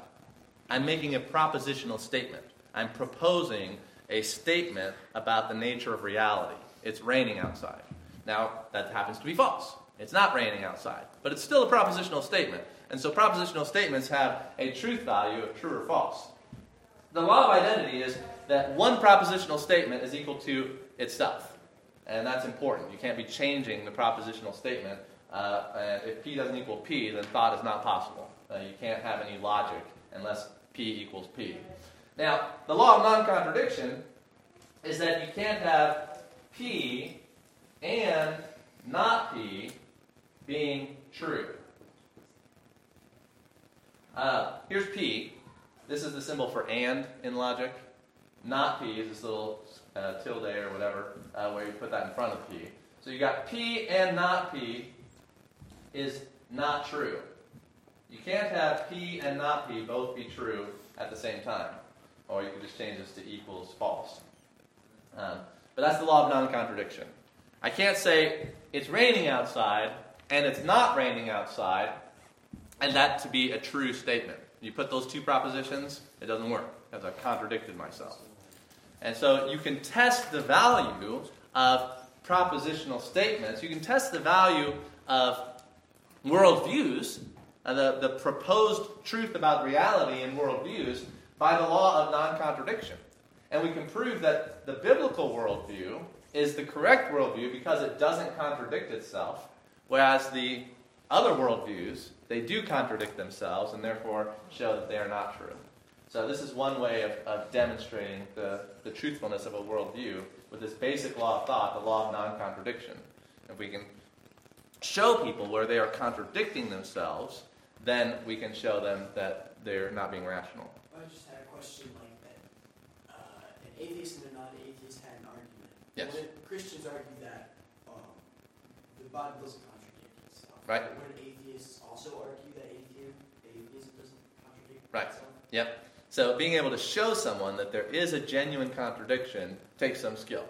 I'm making a propositional statement. I'm proposing a statement about the nature of reality. It's raining outside. Now, that happens to be false. It's not raining outside, but it's still a propositional statement. And so propositional statements have a truth value of true or false. The law of identity is that one propositional statement is equal to itself. And that's important. You can't be changing the propositional statement. Uh, if P doesn't equal P, then thought is not possible. Uh, you can't have any logic unless P equals P. Now, the law of non contradiction is that you can't have P and not P being true. Uh, here's P. This is the symbol for and in logic. Not P is this little uh, tilde or whatever, uh, where you put that in front of P. So you got P and not P is not true. You can't have P and not P both be true at the same time. Or you can just change this to equals false. Um, but that's the law of non contradiction. I can't say it's raining outside and it's not raining outside and that to be a true statement. You put those two propositions, it doesn't work because I've contradicted myself. And so you can test the value of propositional statements. You can test the value of worldviews, uh, the, the proposed truth about reality in worldviews, by the law of non contradiction. And we can prove that the biblical worldview is the correct worldview because it doesn't contradict itself, whereas the other worldviews, they do contradict themselves and therefore show that they are not true. So this is one way of, of demonstrating the, the truthfulness of a worldview with this basic law of thought, the law of non-contradiction. If we can show people where they are contradicting themselves, then we can show them that they're not being rational. I just had a question like that. Uh, an atheist and a non-atheist had an argument. Yes. When Christians argue that um, the Bible doesn't contradict. Right. When atheists also argue that atheism, atheism doesn't contradict Right. itself. Yep. So being able to show someone that there is a genuine contradiction takes some skill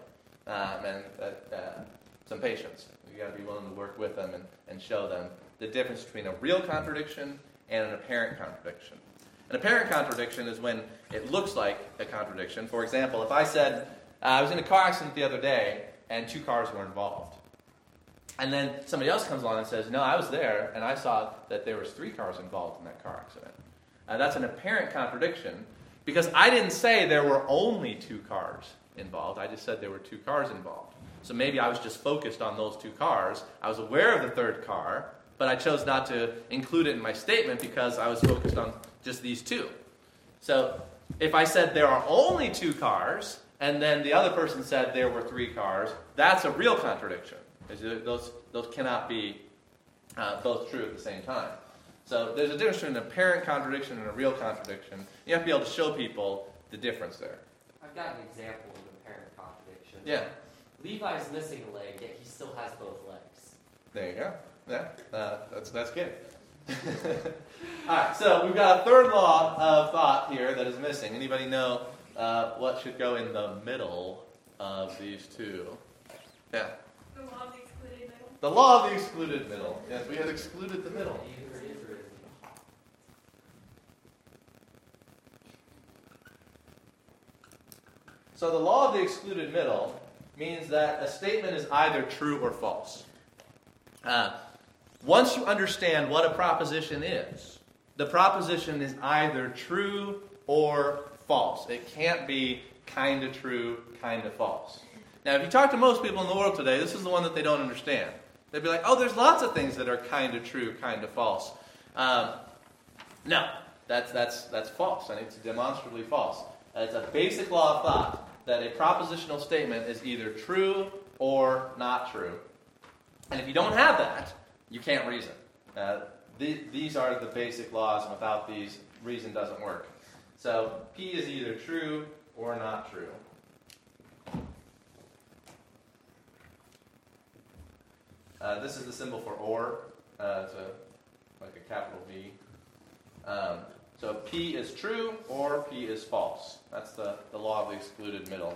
um, and uh, uh, some patience. You got to be willing to work with them and, and show them the difference between a real contradiction and an apparent contradiction. An apparent contradiction is when it looks like a contradiction. For example, if I said, uh, I was in a car accident the other day and two cars were involved. And then somebody else comes along and says, No, I was there and I saw that there was three cars involved in that car accident. Uh, that's an apparent contradiction because I didn't say there were only two cars involved. I just said there were two cars involved. So maybe I was just focused on those two cars. I was aware of the third car, but I chose not to include it in my statement because I was focused on just these two. So if I said there are only two cars, and then the other person said there were three cars, that's a real contradiction. Because Those, those cannot be uh, both true at the same time. So there's a difference between an apparent contradiction and a real contradiction. You have to be able to show people the difference there. I've got an example of an apparent contradiction. Yeah, Levi's missing a leg, yet he still has both legs. there you go. Yeah, uh, that's, that's good. [LAUGHS] All right, so we've got a third law of thought here that is missing. Anybody know uh, what should go in the middle of these two? Yeah, The law of the law of the excluded middle. Yes, we had excluded the middle. So the law of the excluded middle means that a statement is either true or false. Uh, once you understand what a proposition is, the proposition is either true or false. It can't be kind of true, kind of false. Now, if you talk to most people in the world today, this is the one that they don't understand. They'd be like, oh, there's lots of things that are kind of true, kind of false. Um, no, that's, that's, that's false, and it's demonstrably false. It's a basic law of thought that a propositional statement is either true or not true. And if you don't have that, you can't reason. Uh, the, these are the basic laws, and without these, reason doesn't work. So P is either true or not true. Uh, this is the symbol for or. Uh, it's a, like a capital V. Um, so P is true or P is false. That's the, the law of the excluded middle.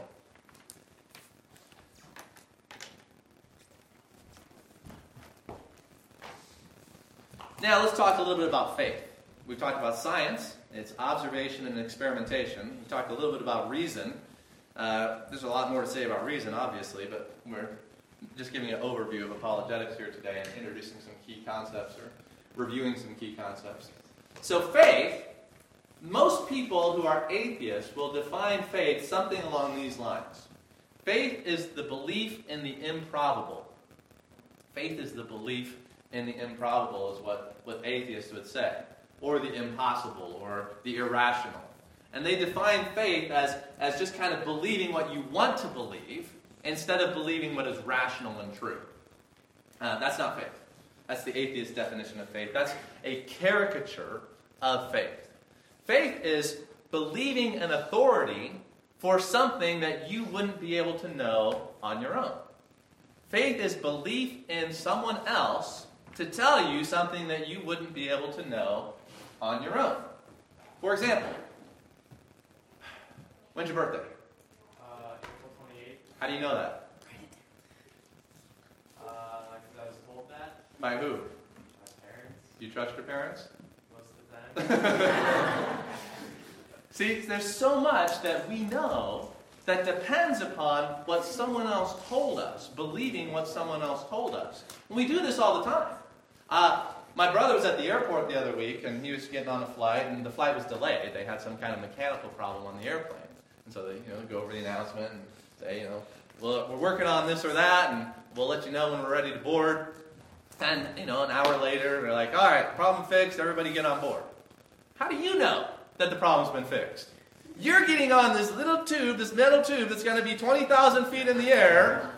Now let's talk a little bit about faith. We've talked about science, its observation and experimentation. We talked a little bit about reason. Uh, there's a lot more to say about reason, obviously, but we're just giving an overview of apologetics here today and introducing some key concepts or reviewing some key concepts. So, faith, most people who are atheists will define faith something along these lines. Faith is the belief in the improbable. Faith is the belief in the improbable, is what, what atheists would say, or the impossible, or the irrational. And they define faith as, as just kind of believing what you want to believe instead of believing what is rational and true. Uh, that's not faith. That's the atheist definition of faith. That's a caricature of faith. Faith is believing an authority for something that you wouldn't be able to know on your own. Faith is belief in someone else to tell you something that you wouldn't be able to know on your own. For example, when's your birthday? Uh, April 28th, How do you know that? uh, I was told that By who? by parents Do you trust your parents? most of the time. [LAUGHS] See, there's so much that we know that depends upon what someone else told us, believing what someone else told us. And we do this all the time. Uh, my brother was at the airport the other week, and he was getting on a flight, and the flight was delayed. They had some kind of mechanical problem on the airplane. And so they you know, go over the announcement and say, you know, well, we're working on this or that, and we'll let you know when we're ready to board. And, you know, an hour later, they're like, all right, problem fixed, everybody get on board. How do you know that the problem's been fixed. You're getting on this little tube, this metal tube that's going to be 20,000 feet in the air,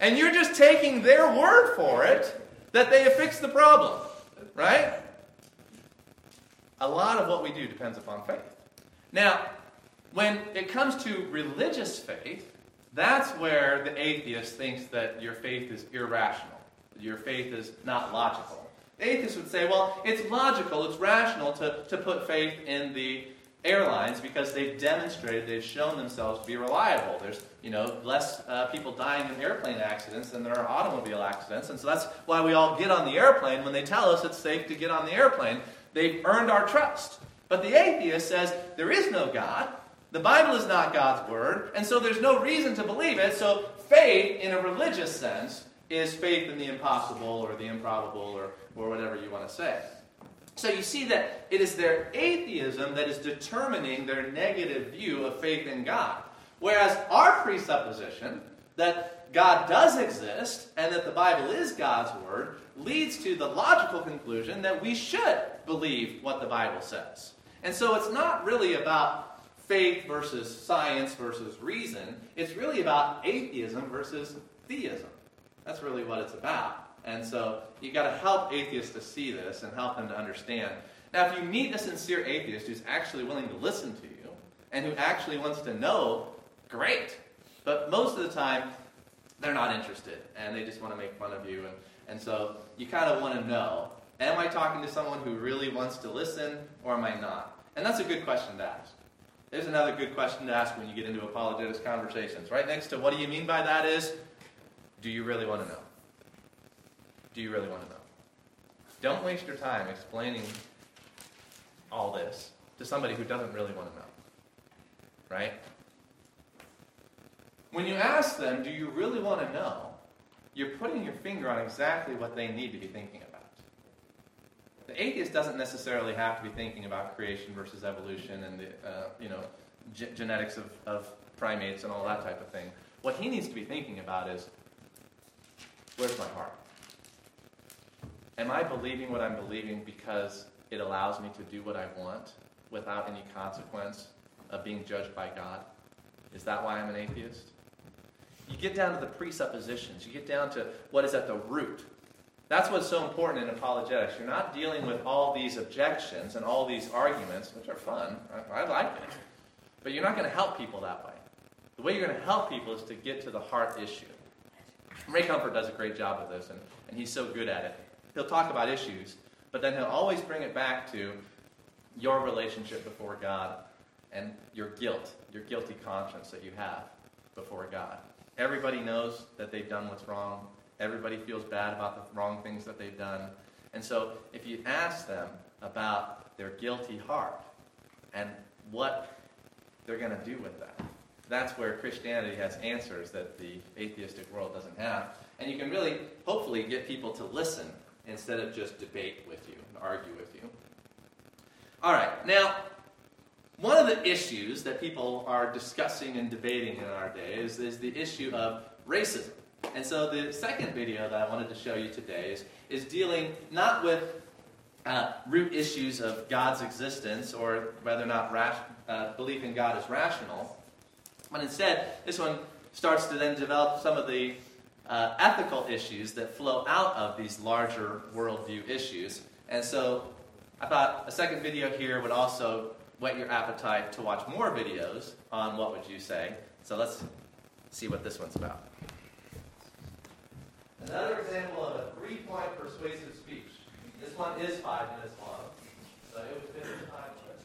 and you're just taking their word for it that they have fixed the problem, right? A lot of what we do depends upon faith. Now, when it comes to religious faith, that's where the atheist thinks that your faith is irrational, your faith is not logical. The atheist would say, well, it's logical, it's rational to, to put faith in the airlines because they've demonstrated, they've shown themselves to be reliable. There's, you know, less uh, people dying in airplane accidents than there are automobile accidents, and so that's why we all get on the airplane when they tell us it's safe to get on the airplane. They've earned our trust. But the atheist says there is no God. The Bible is not God's word, and so there's no reason to believe it. So faith, in a religious sense, is faith in the impossible or the improbable or, or whatever you want to say. So you see that it is their atheism that is determining their negative view of faith in God. Whereas our presupposition that God does exist and that the Bible is God's word leads to the logical conclusion that we should believe what the Bible says. And so it's not really about faith versus science versus reason, it's really about atheism versus theism. That's really what it's about. And so you've got to help atheists to see this and help them to understand. Now, if you meet a sincere atheist who's actually willing to listen to you and who actually wants to know, great. But most of the time, they're not interested and they just want to make fun of you. And, and so you kind of want to know am I talking to someone who really wants to listen or am I not? And that's a good question to ask. There's another good question to ask when you get into apologetics conversations. Right next to what do you mean by that is, do you really want to know? Do you really want to know? Don't waste your time explaining all this to somebody who doesn't really want to know. Right? When you ask them, do you really want to know? You're putting your finger on exactly what they need to be thinking. The atheist doesn't necessarily have to be thinking about creation versus evolution and the uh, you know genetics of, of primates and all that type of thing. What he needs to be thinking about is, where's my heart? Am I believing what I'm believing because it allows me to do what I want without any consequence of being judged by God? Is that why I'm an atheist? You get down to the presuppositions, you get down to what is at the root. That's what's so important in apologetics. You're not dealing with all these objections and all these arguments, which are fun. I, I like it. But you're not going to help people that way. The way you're going to help people is to get to the heart issue. Ray Comfort does a great job of this, and, and he's so good at it. He'll talk about issues, but then he'll always bring it back to your relationship before God and your guilt, your guilty conscience that you have before God. Everybody knows that they've done what's wrong. Everybody feels bad about the wrong things that they've done. And so if you ask them about their guilty heart and what they're going to do with that, that's where Christianity has answers that the atheistic world doesn't have. And you can really, hopefully, get people to listen instead of just debate with you and argue with you. All right, now, one of the issues that people are discussing and debating in our day is, is the issue of racism. And so the second video that I wanted to show you today is, is dealing not with uh, root issues of God's existence or whether or not uh, belief in God is rational, but instead, this one starts to then develop some of the uh, ethical issues that flow out of these larger worldview issues. And so I thought a second video here would also whet your appetite to watch more videos on what would you say. So let's see what this one's about. Another example of a three-point persuasive speech. This one is five minutes long, so it would fit in time limit.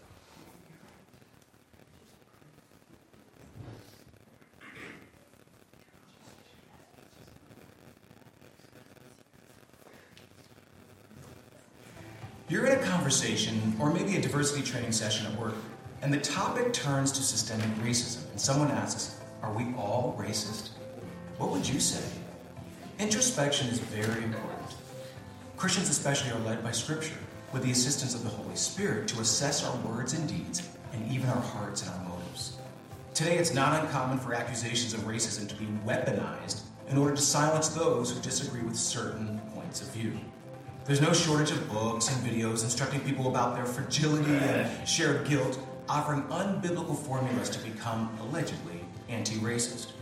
You're in a conversation, or maybe a diversity training session at work, and the topic turns to systemic racism, and someone asks, Are we all racist? What would you say? Introspection is very important. Christians, especially, are led by Scripture with the assistance of the Holy Spirit to assess our words and deeds, and even our hearts and our motives. Today, it's not uncommon for accusations of racism to be weaponized in order to silence those who disagree with certain points of view. There's no shortage of books and videos instructing people about their fragility and shared guilt, offering unbiblical formulas to become allegedly anti racist.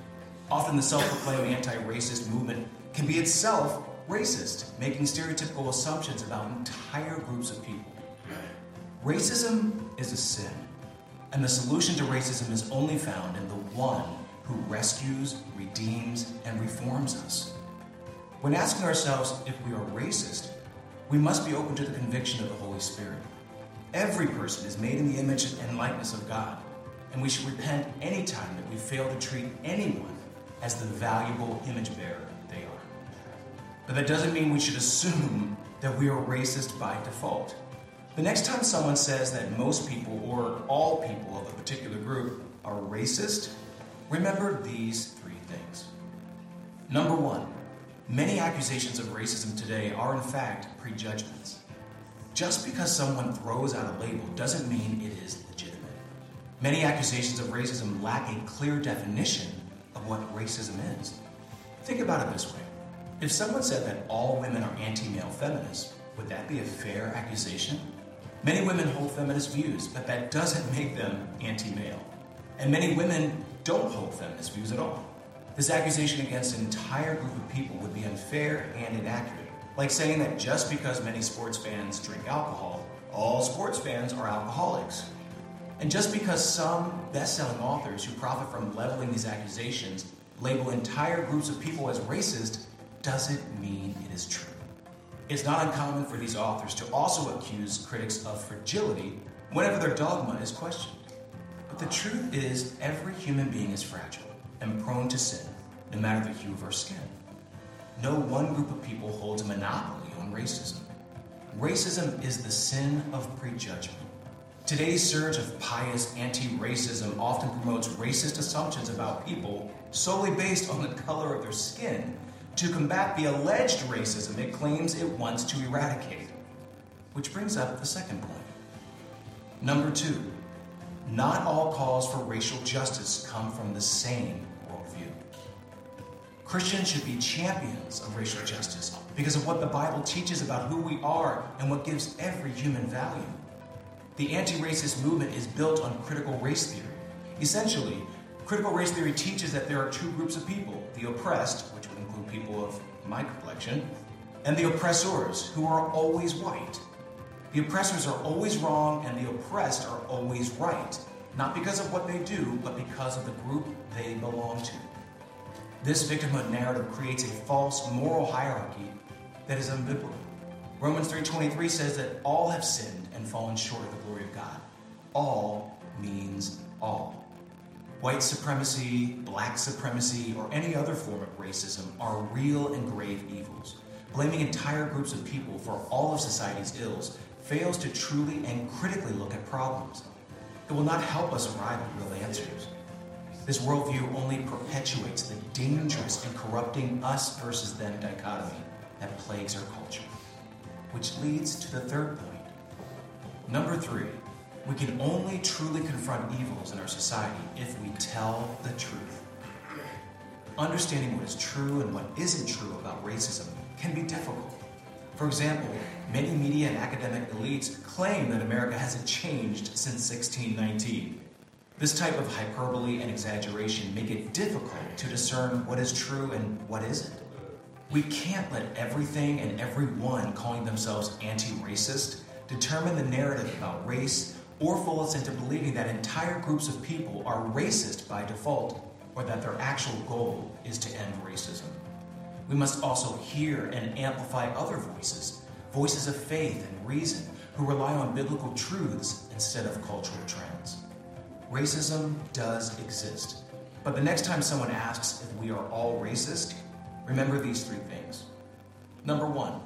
Often, the self proclaimed anti racist movement can be itself racist, making stereotypical assumptions about entire groups of people. Racism is a sin, and the solution to racism is only found in the one who rescues, redeems, and reforms us. When asking ourselves if we are racist, we must be open to the conviction of the Holy Spirit. Every person is made in the image and likeness of God, and we should repent any time that we fail to treat anyone as the valuable image bearer. But that doesn't mean we should assume that we are racist by default. The next time someone says that most people or all people of a particular group are racist, remember these three things. Number one, many accusations of racism today are in fact prejudgments. Just because someone throws out a label doesn't mean it is legitimate. Many accusations of racism lack a clear definition of what racism is. Think about it this way if someone said that all women are anti male feminists, would that be a fair accusation? Many women hold feminist views, but that doesn't make them anti male. And many women don't hold feminist views at all. This accusation against an entire group of people would be unfair and inaccurate. Like saying that just because many sports fans drink alcohol, all sports fans are alcoholics. And just because some best selling authors who profit from leveling these accusations label entire groups of people as racist doesn't mean it is true. It's not uncommon for these authors to also accuse critics of fragility whenever their dogma is questioned. But the truth is, every human being is fragile and prone to sin, no matter the hue of our skin. No one group of people holds a monopoly on racism. Racism is the sin of prejudgment. Today's surge of pious anti racism often promotes racist assumptions about people solely based on the color of their skin to combat the alleged racism it claims it wants to eradicate. Which brings up the second point. Number two, not all calls for racial justice come from the same worldview. Christians should be champions of racial justice because of what the Bible teaches about who we are and what gives every human value. The anti racist movement is built on critical race theory. Essentially, critical race theory teaches that there are two groups of people the oppressed, people of my complexion, and the oppressors, who are always white. The oppressors are always wrong, and the oppressed are always right, not because of what they do, but because of the group they belong to. This victimhood narrative creates a false moral hierarchy that is unbiblical. Romans 3:23 says that all have sinned and fallen short of the glory of God. All means all. White supremacy, black supremacy, or any other form of racism are real and grave evils. Blaming entire groups of people for all of society's ills fails to truly and critically look at problems. It will not help us arrive at real answers. This worldview only perpetuates the dangerous and corrupting us versus them dichotomy that plagues our culture. Which leads to the third point. Number three, we can only truly confront evils in our society if we tell the truth. Understanding what is true and what isn't true about racism can be difficult. For example, many media and academic elites claim that America hasn't changed since 1619. This type of hyperbole and exaggeration make it difficult to discern what is true and what isn't. We can't let everything and everyone calling themselves anti racist determine the narrative about race or us into believing that entire groups of people are racist by default or that their actual goal is to end racism. We must also hear and amplify other voices, voices of faith and reason, who rely on biblical truths instead of cultural trends. Racism does exist, but the next time someone asks if we are all racist, remember these three things. Number one,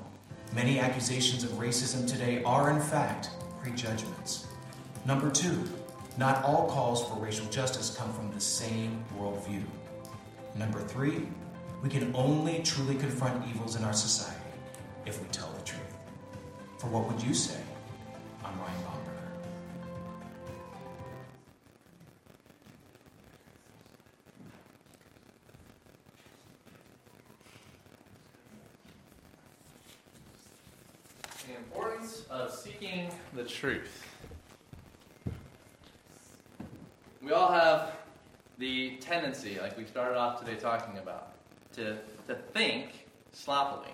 many accusations of racism today are in fact prejudgments. Number two, not all calls for racial justice come from the same worldview. Number three, we can only truly confront evils in our society if we tell the truth. For what would you say? I'm Ryan Bomberger. the importance of seeking the truth. We all have the tendency, like we started off today talking about, to, to think sloppily,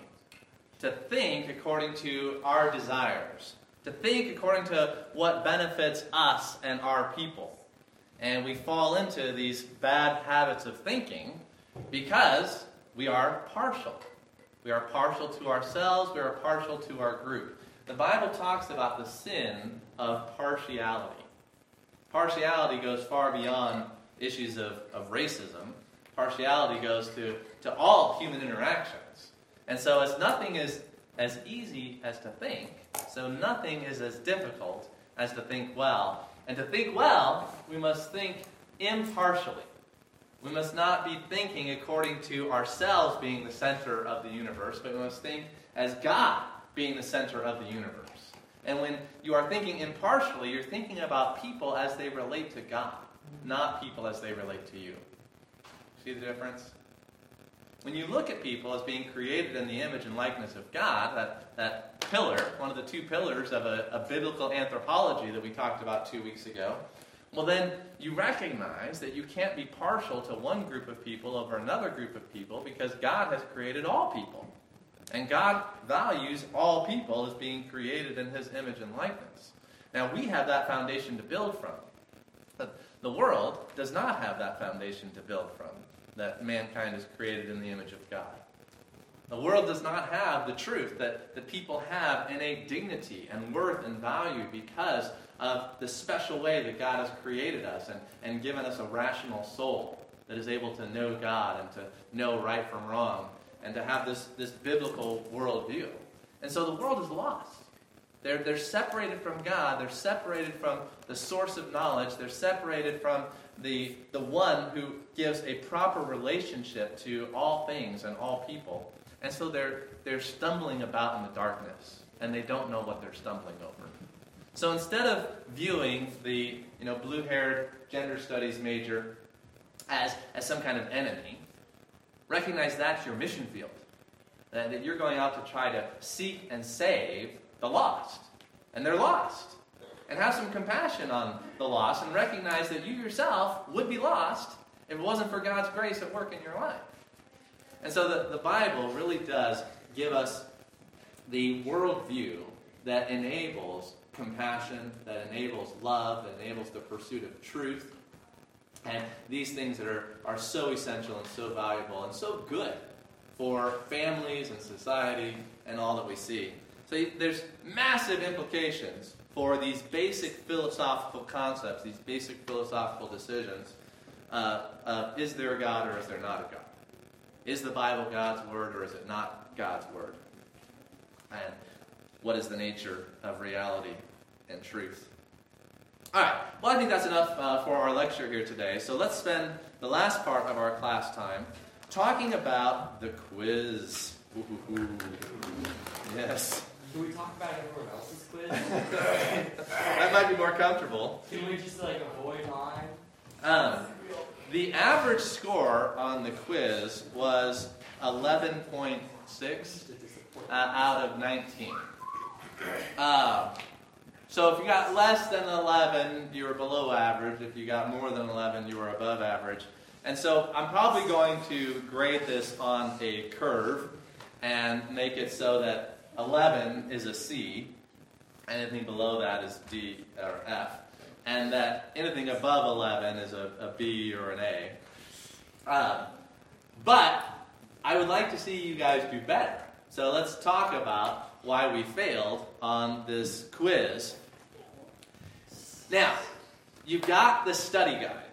to think according to our desires, to think according to what benefits us and our people. And we fall into these bad habits of thinking because we are partial. We are partial to ourselves, we are partial to our group. The Bible talks about the sin of partiality. Partiality goes far beyond issues of, of racism. Partiality goes to, to all human interactions. And so, as nothing is as easy as to think, so nothing is as difficult as to think well. And to think well, we must think impartially. We must not be thinking according to ourselves being the center of the universe, but we must think as God being the center of the universe. And when you are thinking impartially, you're thinking about people as they relate to God, not people as they relate to you. See the difference? When you look at people as being created in the image and likeness of God, that, that pillar, one of the two pillars of a, a biblical anthropology that we talked about two weeks ago, well, then you recognize that you can't be partial to one group of people over another group of people because God has created all people. And God values all people as being created in His image and likeness. Now, we have that foundation to build from. The world does not have that foundation to build from, that mankind is created in the image of God. The world does not have the truth that, that people have innate dignity and worth and value because of the special way that God has created us and, and given us a rational soul that is able to know God and to know right from wrong and to have this, this biblical worldview. And so the world is lost. They're, they're separated from God. They're separated from the source of knowledge. They're separated from the, the one who gives a proper relationship to all things and all people. And so they're, they're stumbling about in the darkness, and they don't know what they're stumbling over. So instead of viewing the you know, blue haired gender studies major as, as some kind of enemy, recognize that's your mission field. That, that you're going out to try to seek and save the lost. And they're lost. And have some compassion on the lost and recognize that you yourself would be lost if it wasn't for God's grace at work in your life. And so the, the Bible really does give us the worldview that enables compassion, that enables love, that enables the pursuit of truth, and these things that are, are so essential and so valuable and so good for families and society and all that we see. So there's massive implications for these basic philosophical concepts, these basic philosophical decisions. Uh, is there a God or is there not a God? Is the Bible God's word or is it not God's word? And what is the nature of reality and truth? All right. Well, I think that's enough uh, for our lecture here today. So let's spend the last part of our class time talking about the quiz. Ooh, ooh, ooh. Yes. Can we talk about everyone else's quiz? [LAUGHS] that might be more comfortable. Can we just like avoid mine? Um, the average score on the quiz was 11.6 uh, out of 19. Uh, so if you got less than 11, you were below average. If you got more than 11, you were above average. And so I'm probably going to grade this on a curve and make it so that 11 is a C, anything below that is D or F, and that anything above 11 is a, a B or an A. Um, but I would like to see you guys do better. So let's talk about why we failed on this quiz. Now, you've got the study guide,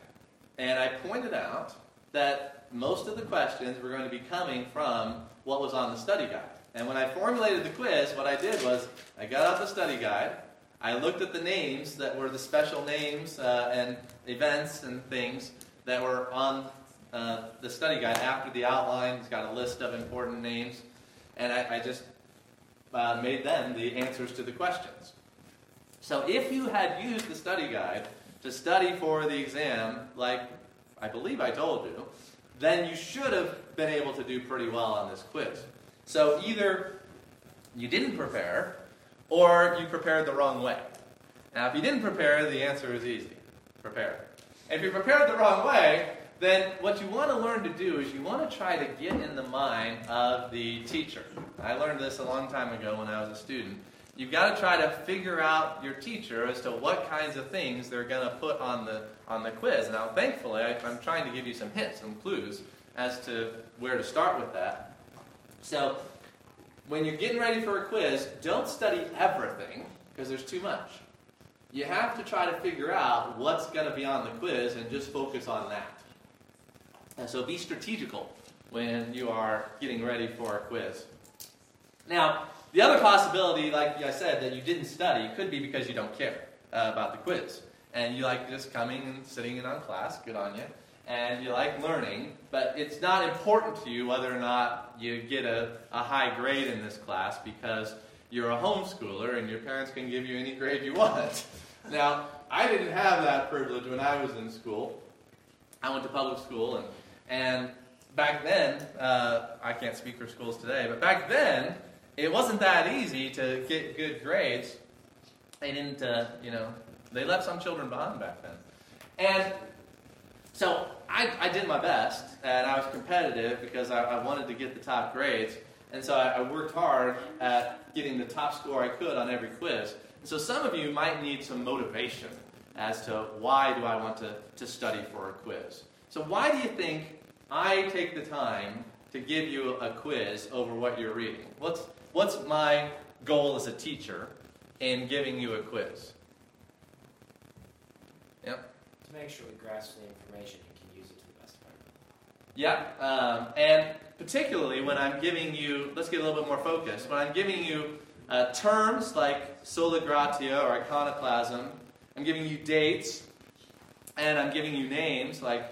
and I pointed out that most of the questions were going to be coming from what was on the study guide. And when I formulated the quiz, what I did was I got out the study guide, I looked at the names that were the special names uh, and events and things that were on uh, the study guide after the outline. It's got a list of important names, and I, I just uh, made them the answers to the questions. So if you had used the study guide to study for the exam, like I believe I told you, then you should have been able to do pretty well on this quiz. So either you didn't prepare, or you prepared the wrong way. Now, if you didn't prepare, the answer is easy prepare. If you prepared the wrong way, then what you want to learn to do is you want to try to get in the mind of the teacher. I learned this a long time ago when I was a student. You've got to try to figure out your teacher as to what kinds of things they're going to put on the on the quiz. Now, thankfully, I, I'm trying to give you some hints, some clues as to where to start with that. So, when you're getting ready for a quiz, don't study everything because there's too much. You have to try to figure out what's going to be on the quiz and just focus on that. And so be strategical when you are getting ready for a quiz. Now, the other possibility, like I said, that you didn't study could be because you don't care uh, about the quiz. And you like just coming and sitting in on class, good on you. And you like learning, but it's not important to you whether or not you get a, a high grade in this class because you're a homeschooler and your parents can give you any grade you want. [LAUGHS] Now, I didn't have that privilege when I was in school. I went to public school, and, and back then, uh, I can't speak for schools today, but back then, it wasn't that easy to get good grades. They didn't, uh, you know, they left some children behind back then. And so I, I did my best, and I was competitive because I, I wanted to get the top grades. And so I, I worked hard at getting the top score I could on every quiz. And so some of you might need some motivation as to why do I want to, to study for a quiz. So why do you think I take the time to give you a quiz over what you're reading? What's, what's my goal as a teacher in giving you a quiz? Yep. To make sure we grasp the information and can use it to the best of our Yep. Um, and particularly when I'm giving you, let's get a little bit more focused. When I'm giving you uh, terms like sola gratia or iconoclasm, I'm giving you dates, and I'm giving you names like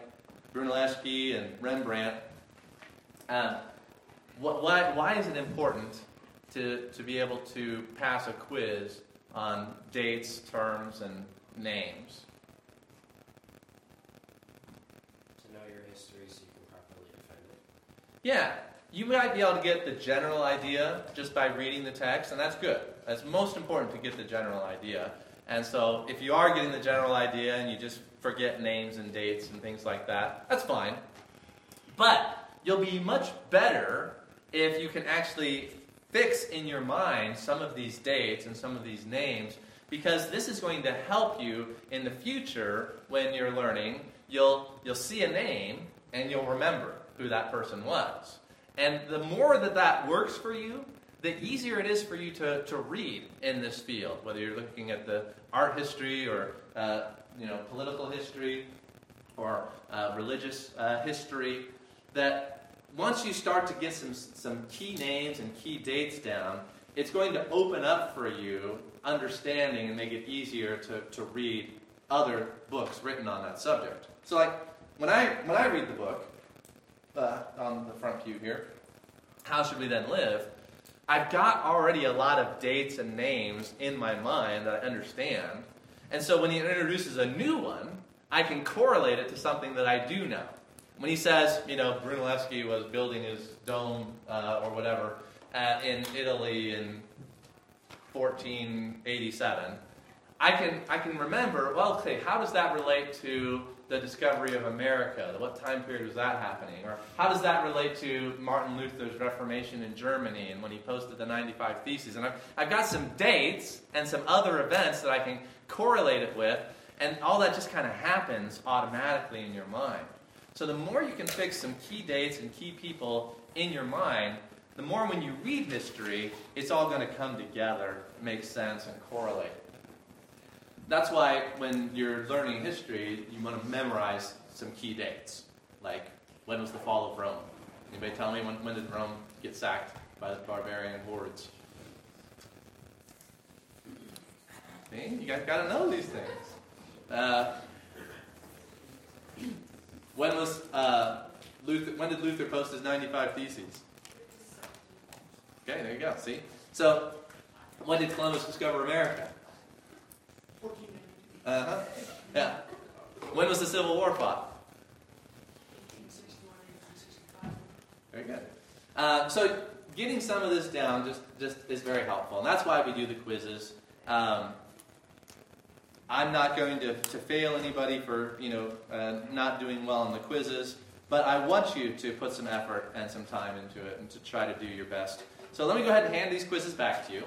Brunelleschi and Rembrandt. Um, wh- why, why is it important to, to be able to pass a quiz on dates, terms, and names? To know your history so you can properly defend it. Yeah, you might be able to get the general idea just by reading the text, and that's good. That's most important to get the general idea. And so, if you are getting the general idea and you just forget names and dates and things like that, that's fine. But you'll be much better if you can actually fix in your mind some of these dates and some of these names because this is going to help you in the future when you're learning. You'll, you'll see a name and you'll remember who that person was. And the more that that works for you, the easier it is for you to, to read in this field, whether you're looking at the art history or uh, you know, political history or uh, religious uh, history, that once you start to get some, some key names and key dates down, it's going to open up for you understanding and make it easier to, to read other books written on that subject. So, like, when I, when I read the book, uh, on the front pew here, How Should We Then Live? I've got already a lot of dates and names in my mind that I understand. And so when he introduces a new one, I can correlate it to something that I do know. When he says, you know, Brunelleschi was building his dome uh, or whatever uh, in Italy in 1487, I can, I can remember, well, okay, how does that relate to the discovery of America? What time period was that happening? Or how does that relate to Martin Luther's Reformation in Germany and when he posted the 95 Theses? And I've, I've got some dates and some other events that I can correlate it with, and all that just kind of happens automatically in your mind. So the more you can fix some key dates and key people in your mind, the more when you read history, it's all going to come together, make sense, and correlate. That's why when you're learning history, you want to memorize some key dates. Like, when was the fall of Rome? Anybody tell me when, when did Rome get sacked by the barbarian hordes? See? You guys got to know these things. Uh, when was uh, Luther? When did Luther post his 95 Theses? Okay, there you go. See. So, when did Columbus discover America? Uh huh. Yeah. When was the Civil War fought? Very good. Uh, so getting some of this down just, just is very helpful. And that's why we do the quizzes. Um, I'm not going to, to fail anybody for you know uh, not doing well on the quizzes, but I want you to put some effort and some time into it and to try to do your best. So let me go ahead and hand these quizzes back to you.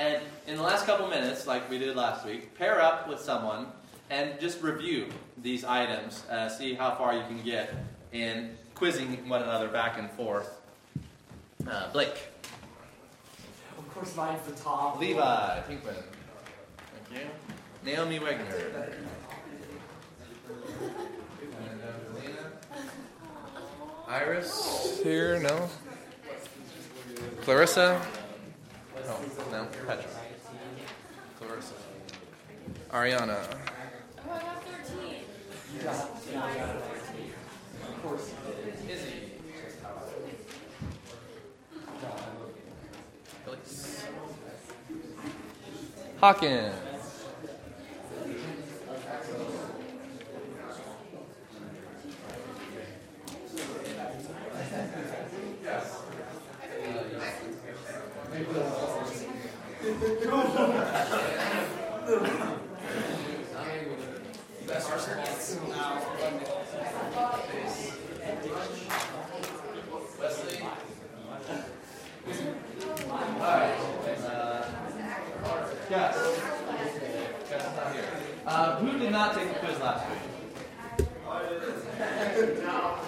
And in the last couple minutes, like we did last week, pair up with someone and just review these items, uh, see how far you can get in quizzing one another back and forth. Uh, Blake, Of course, mine's the top. Levi, Pinkman. Thank you. Naomi Wegner. And Evelina. Iris here, no. Clarissa. Oh, no, Petra. Clarissa. Ariana. Oh, I got 13. Izzy. Elise. Hawkins. Wesley. Alright. Uh, who did not take the quiz last week? [LAUGHS]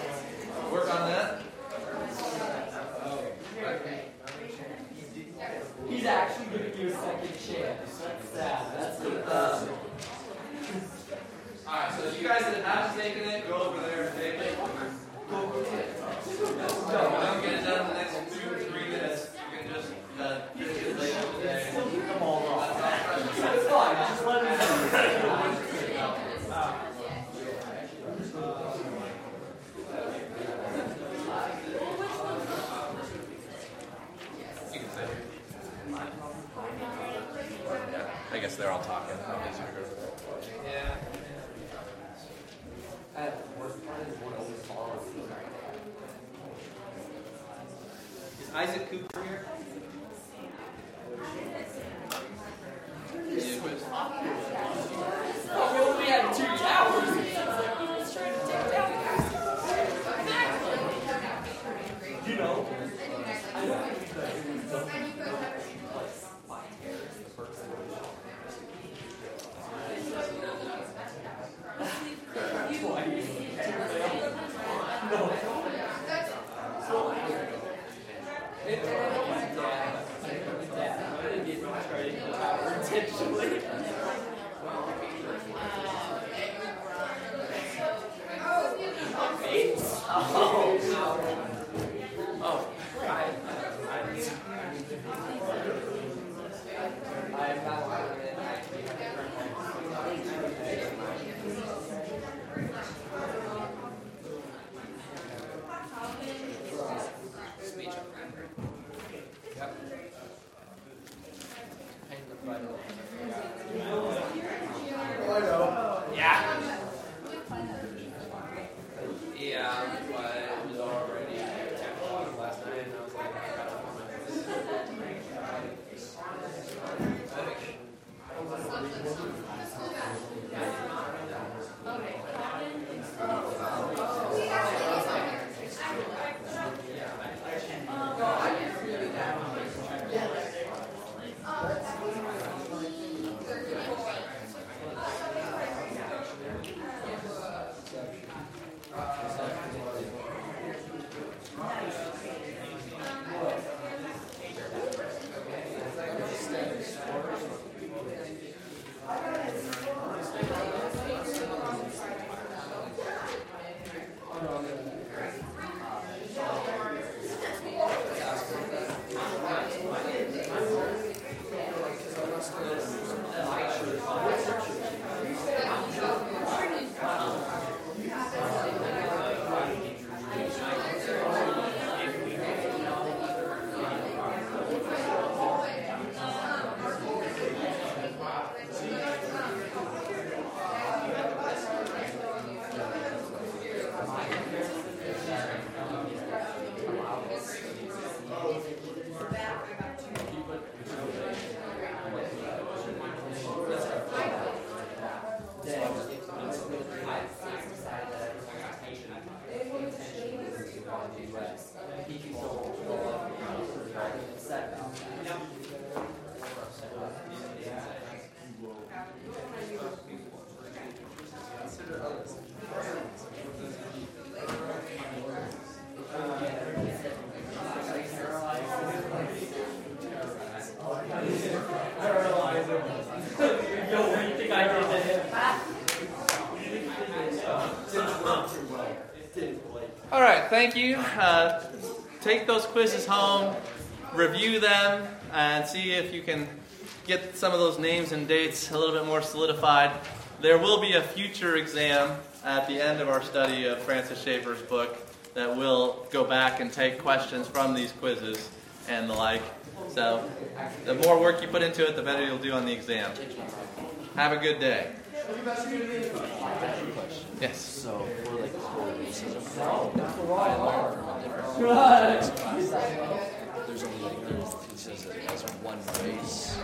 take those quizzes home, review them, and see if you can get some of those names and dates a little bit more solidified. There will be a future exam at the end of our study of Francis Schaeffer's book that will go back and take questions from these quizzes and the like. So, the more work you put into it, the better you'll do on the exam. Have a good day. Yes. So, for like the whole racism, I learned from a different. There's only like, it says that as one race,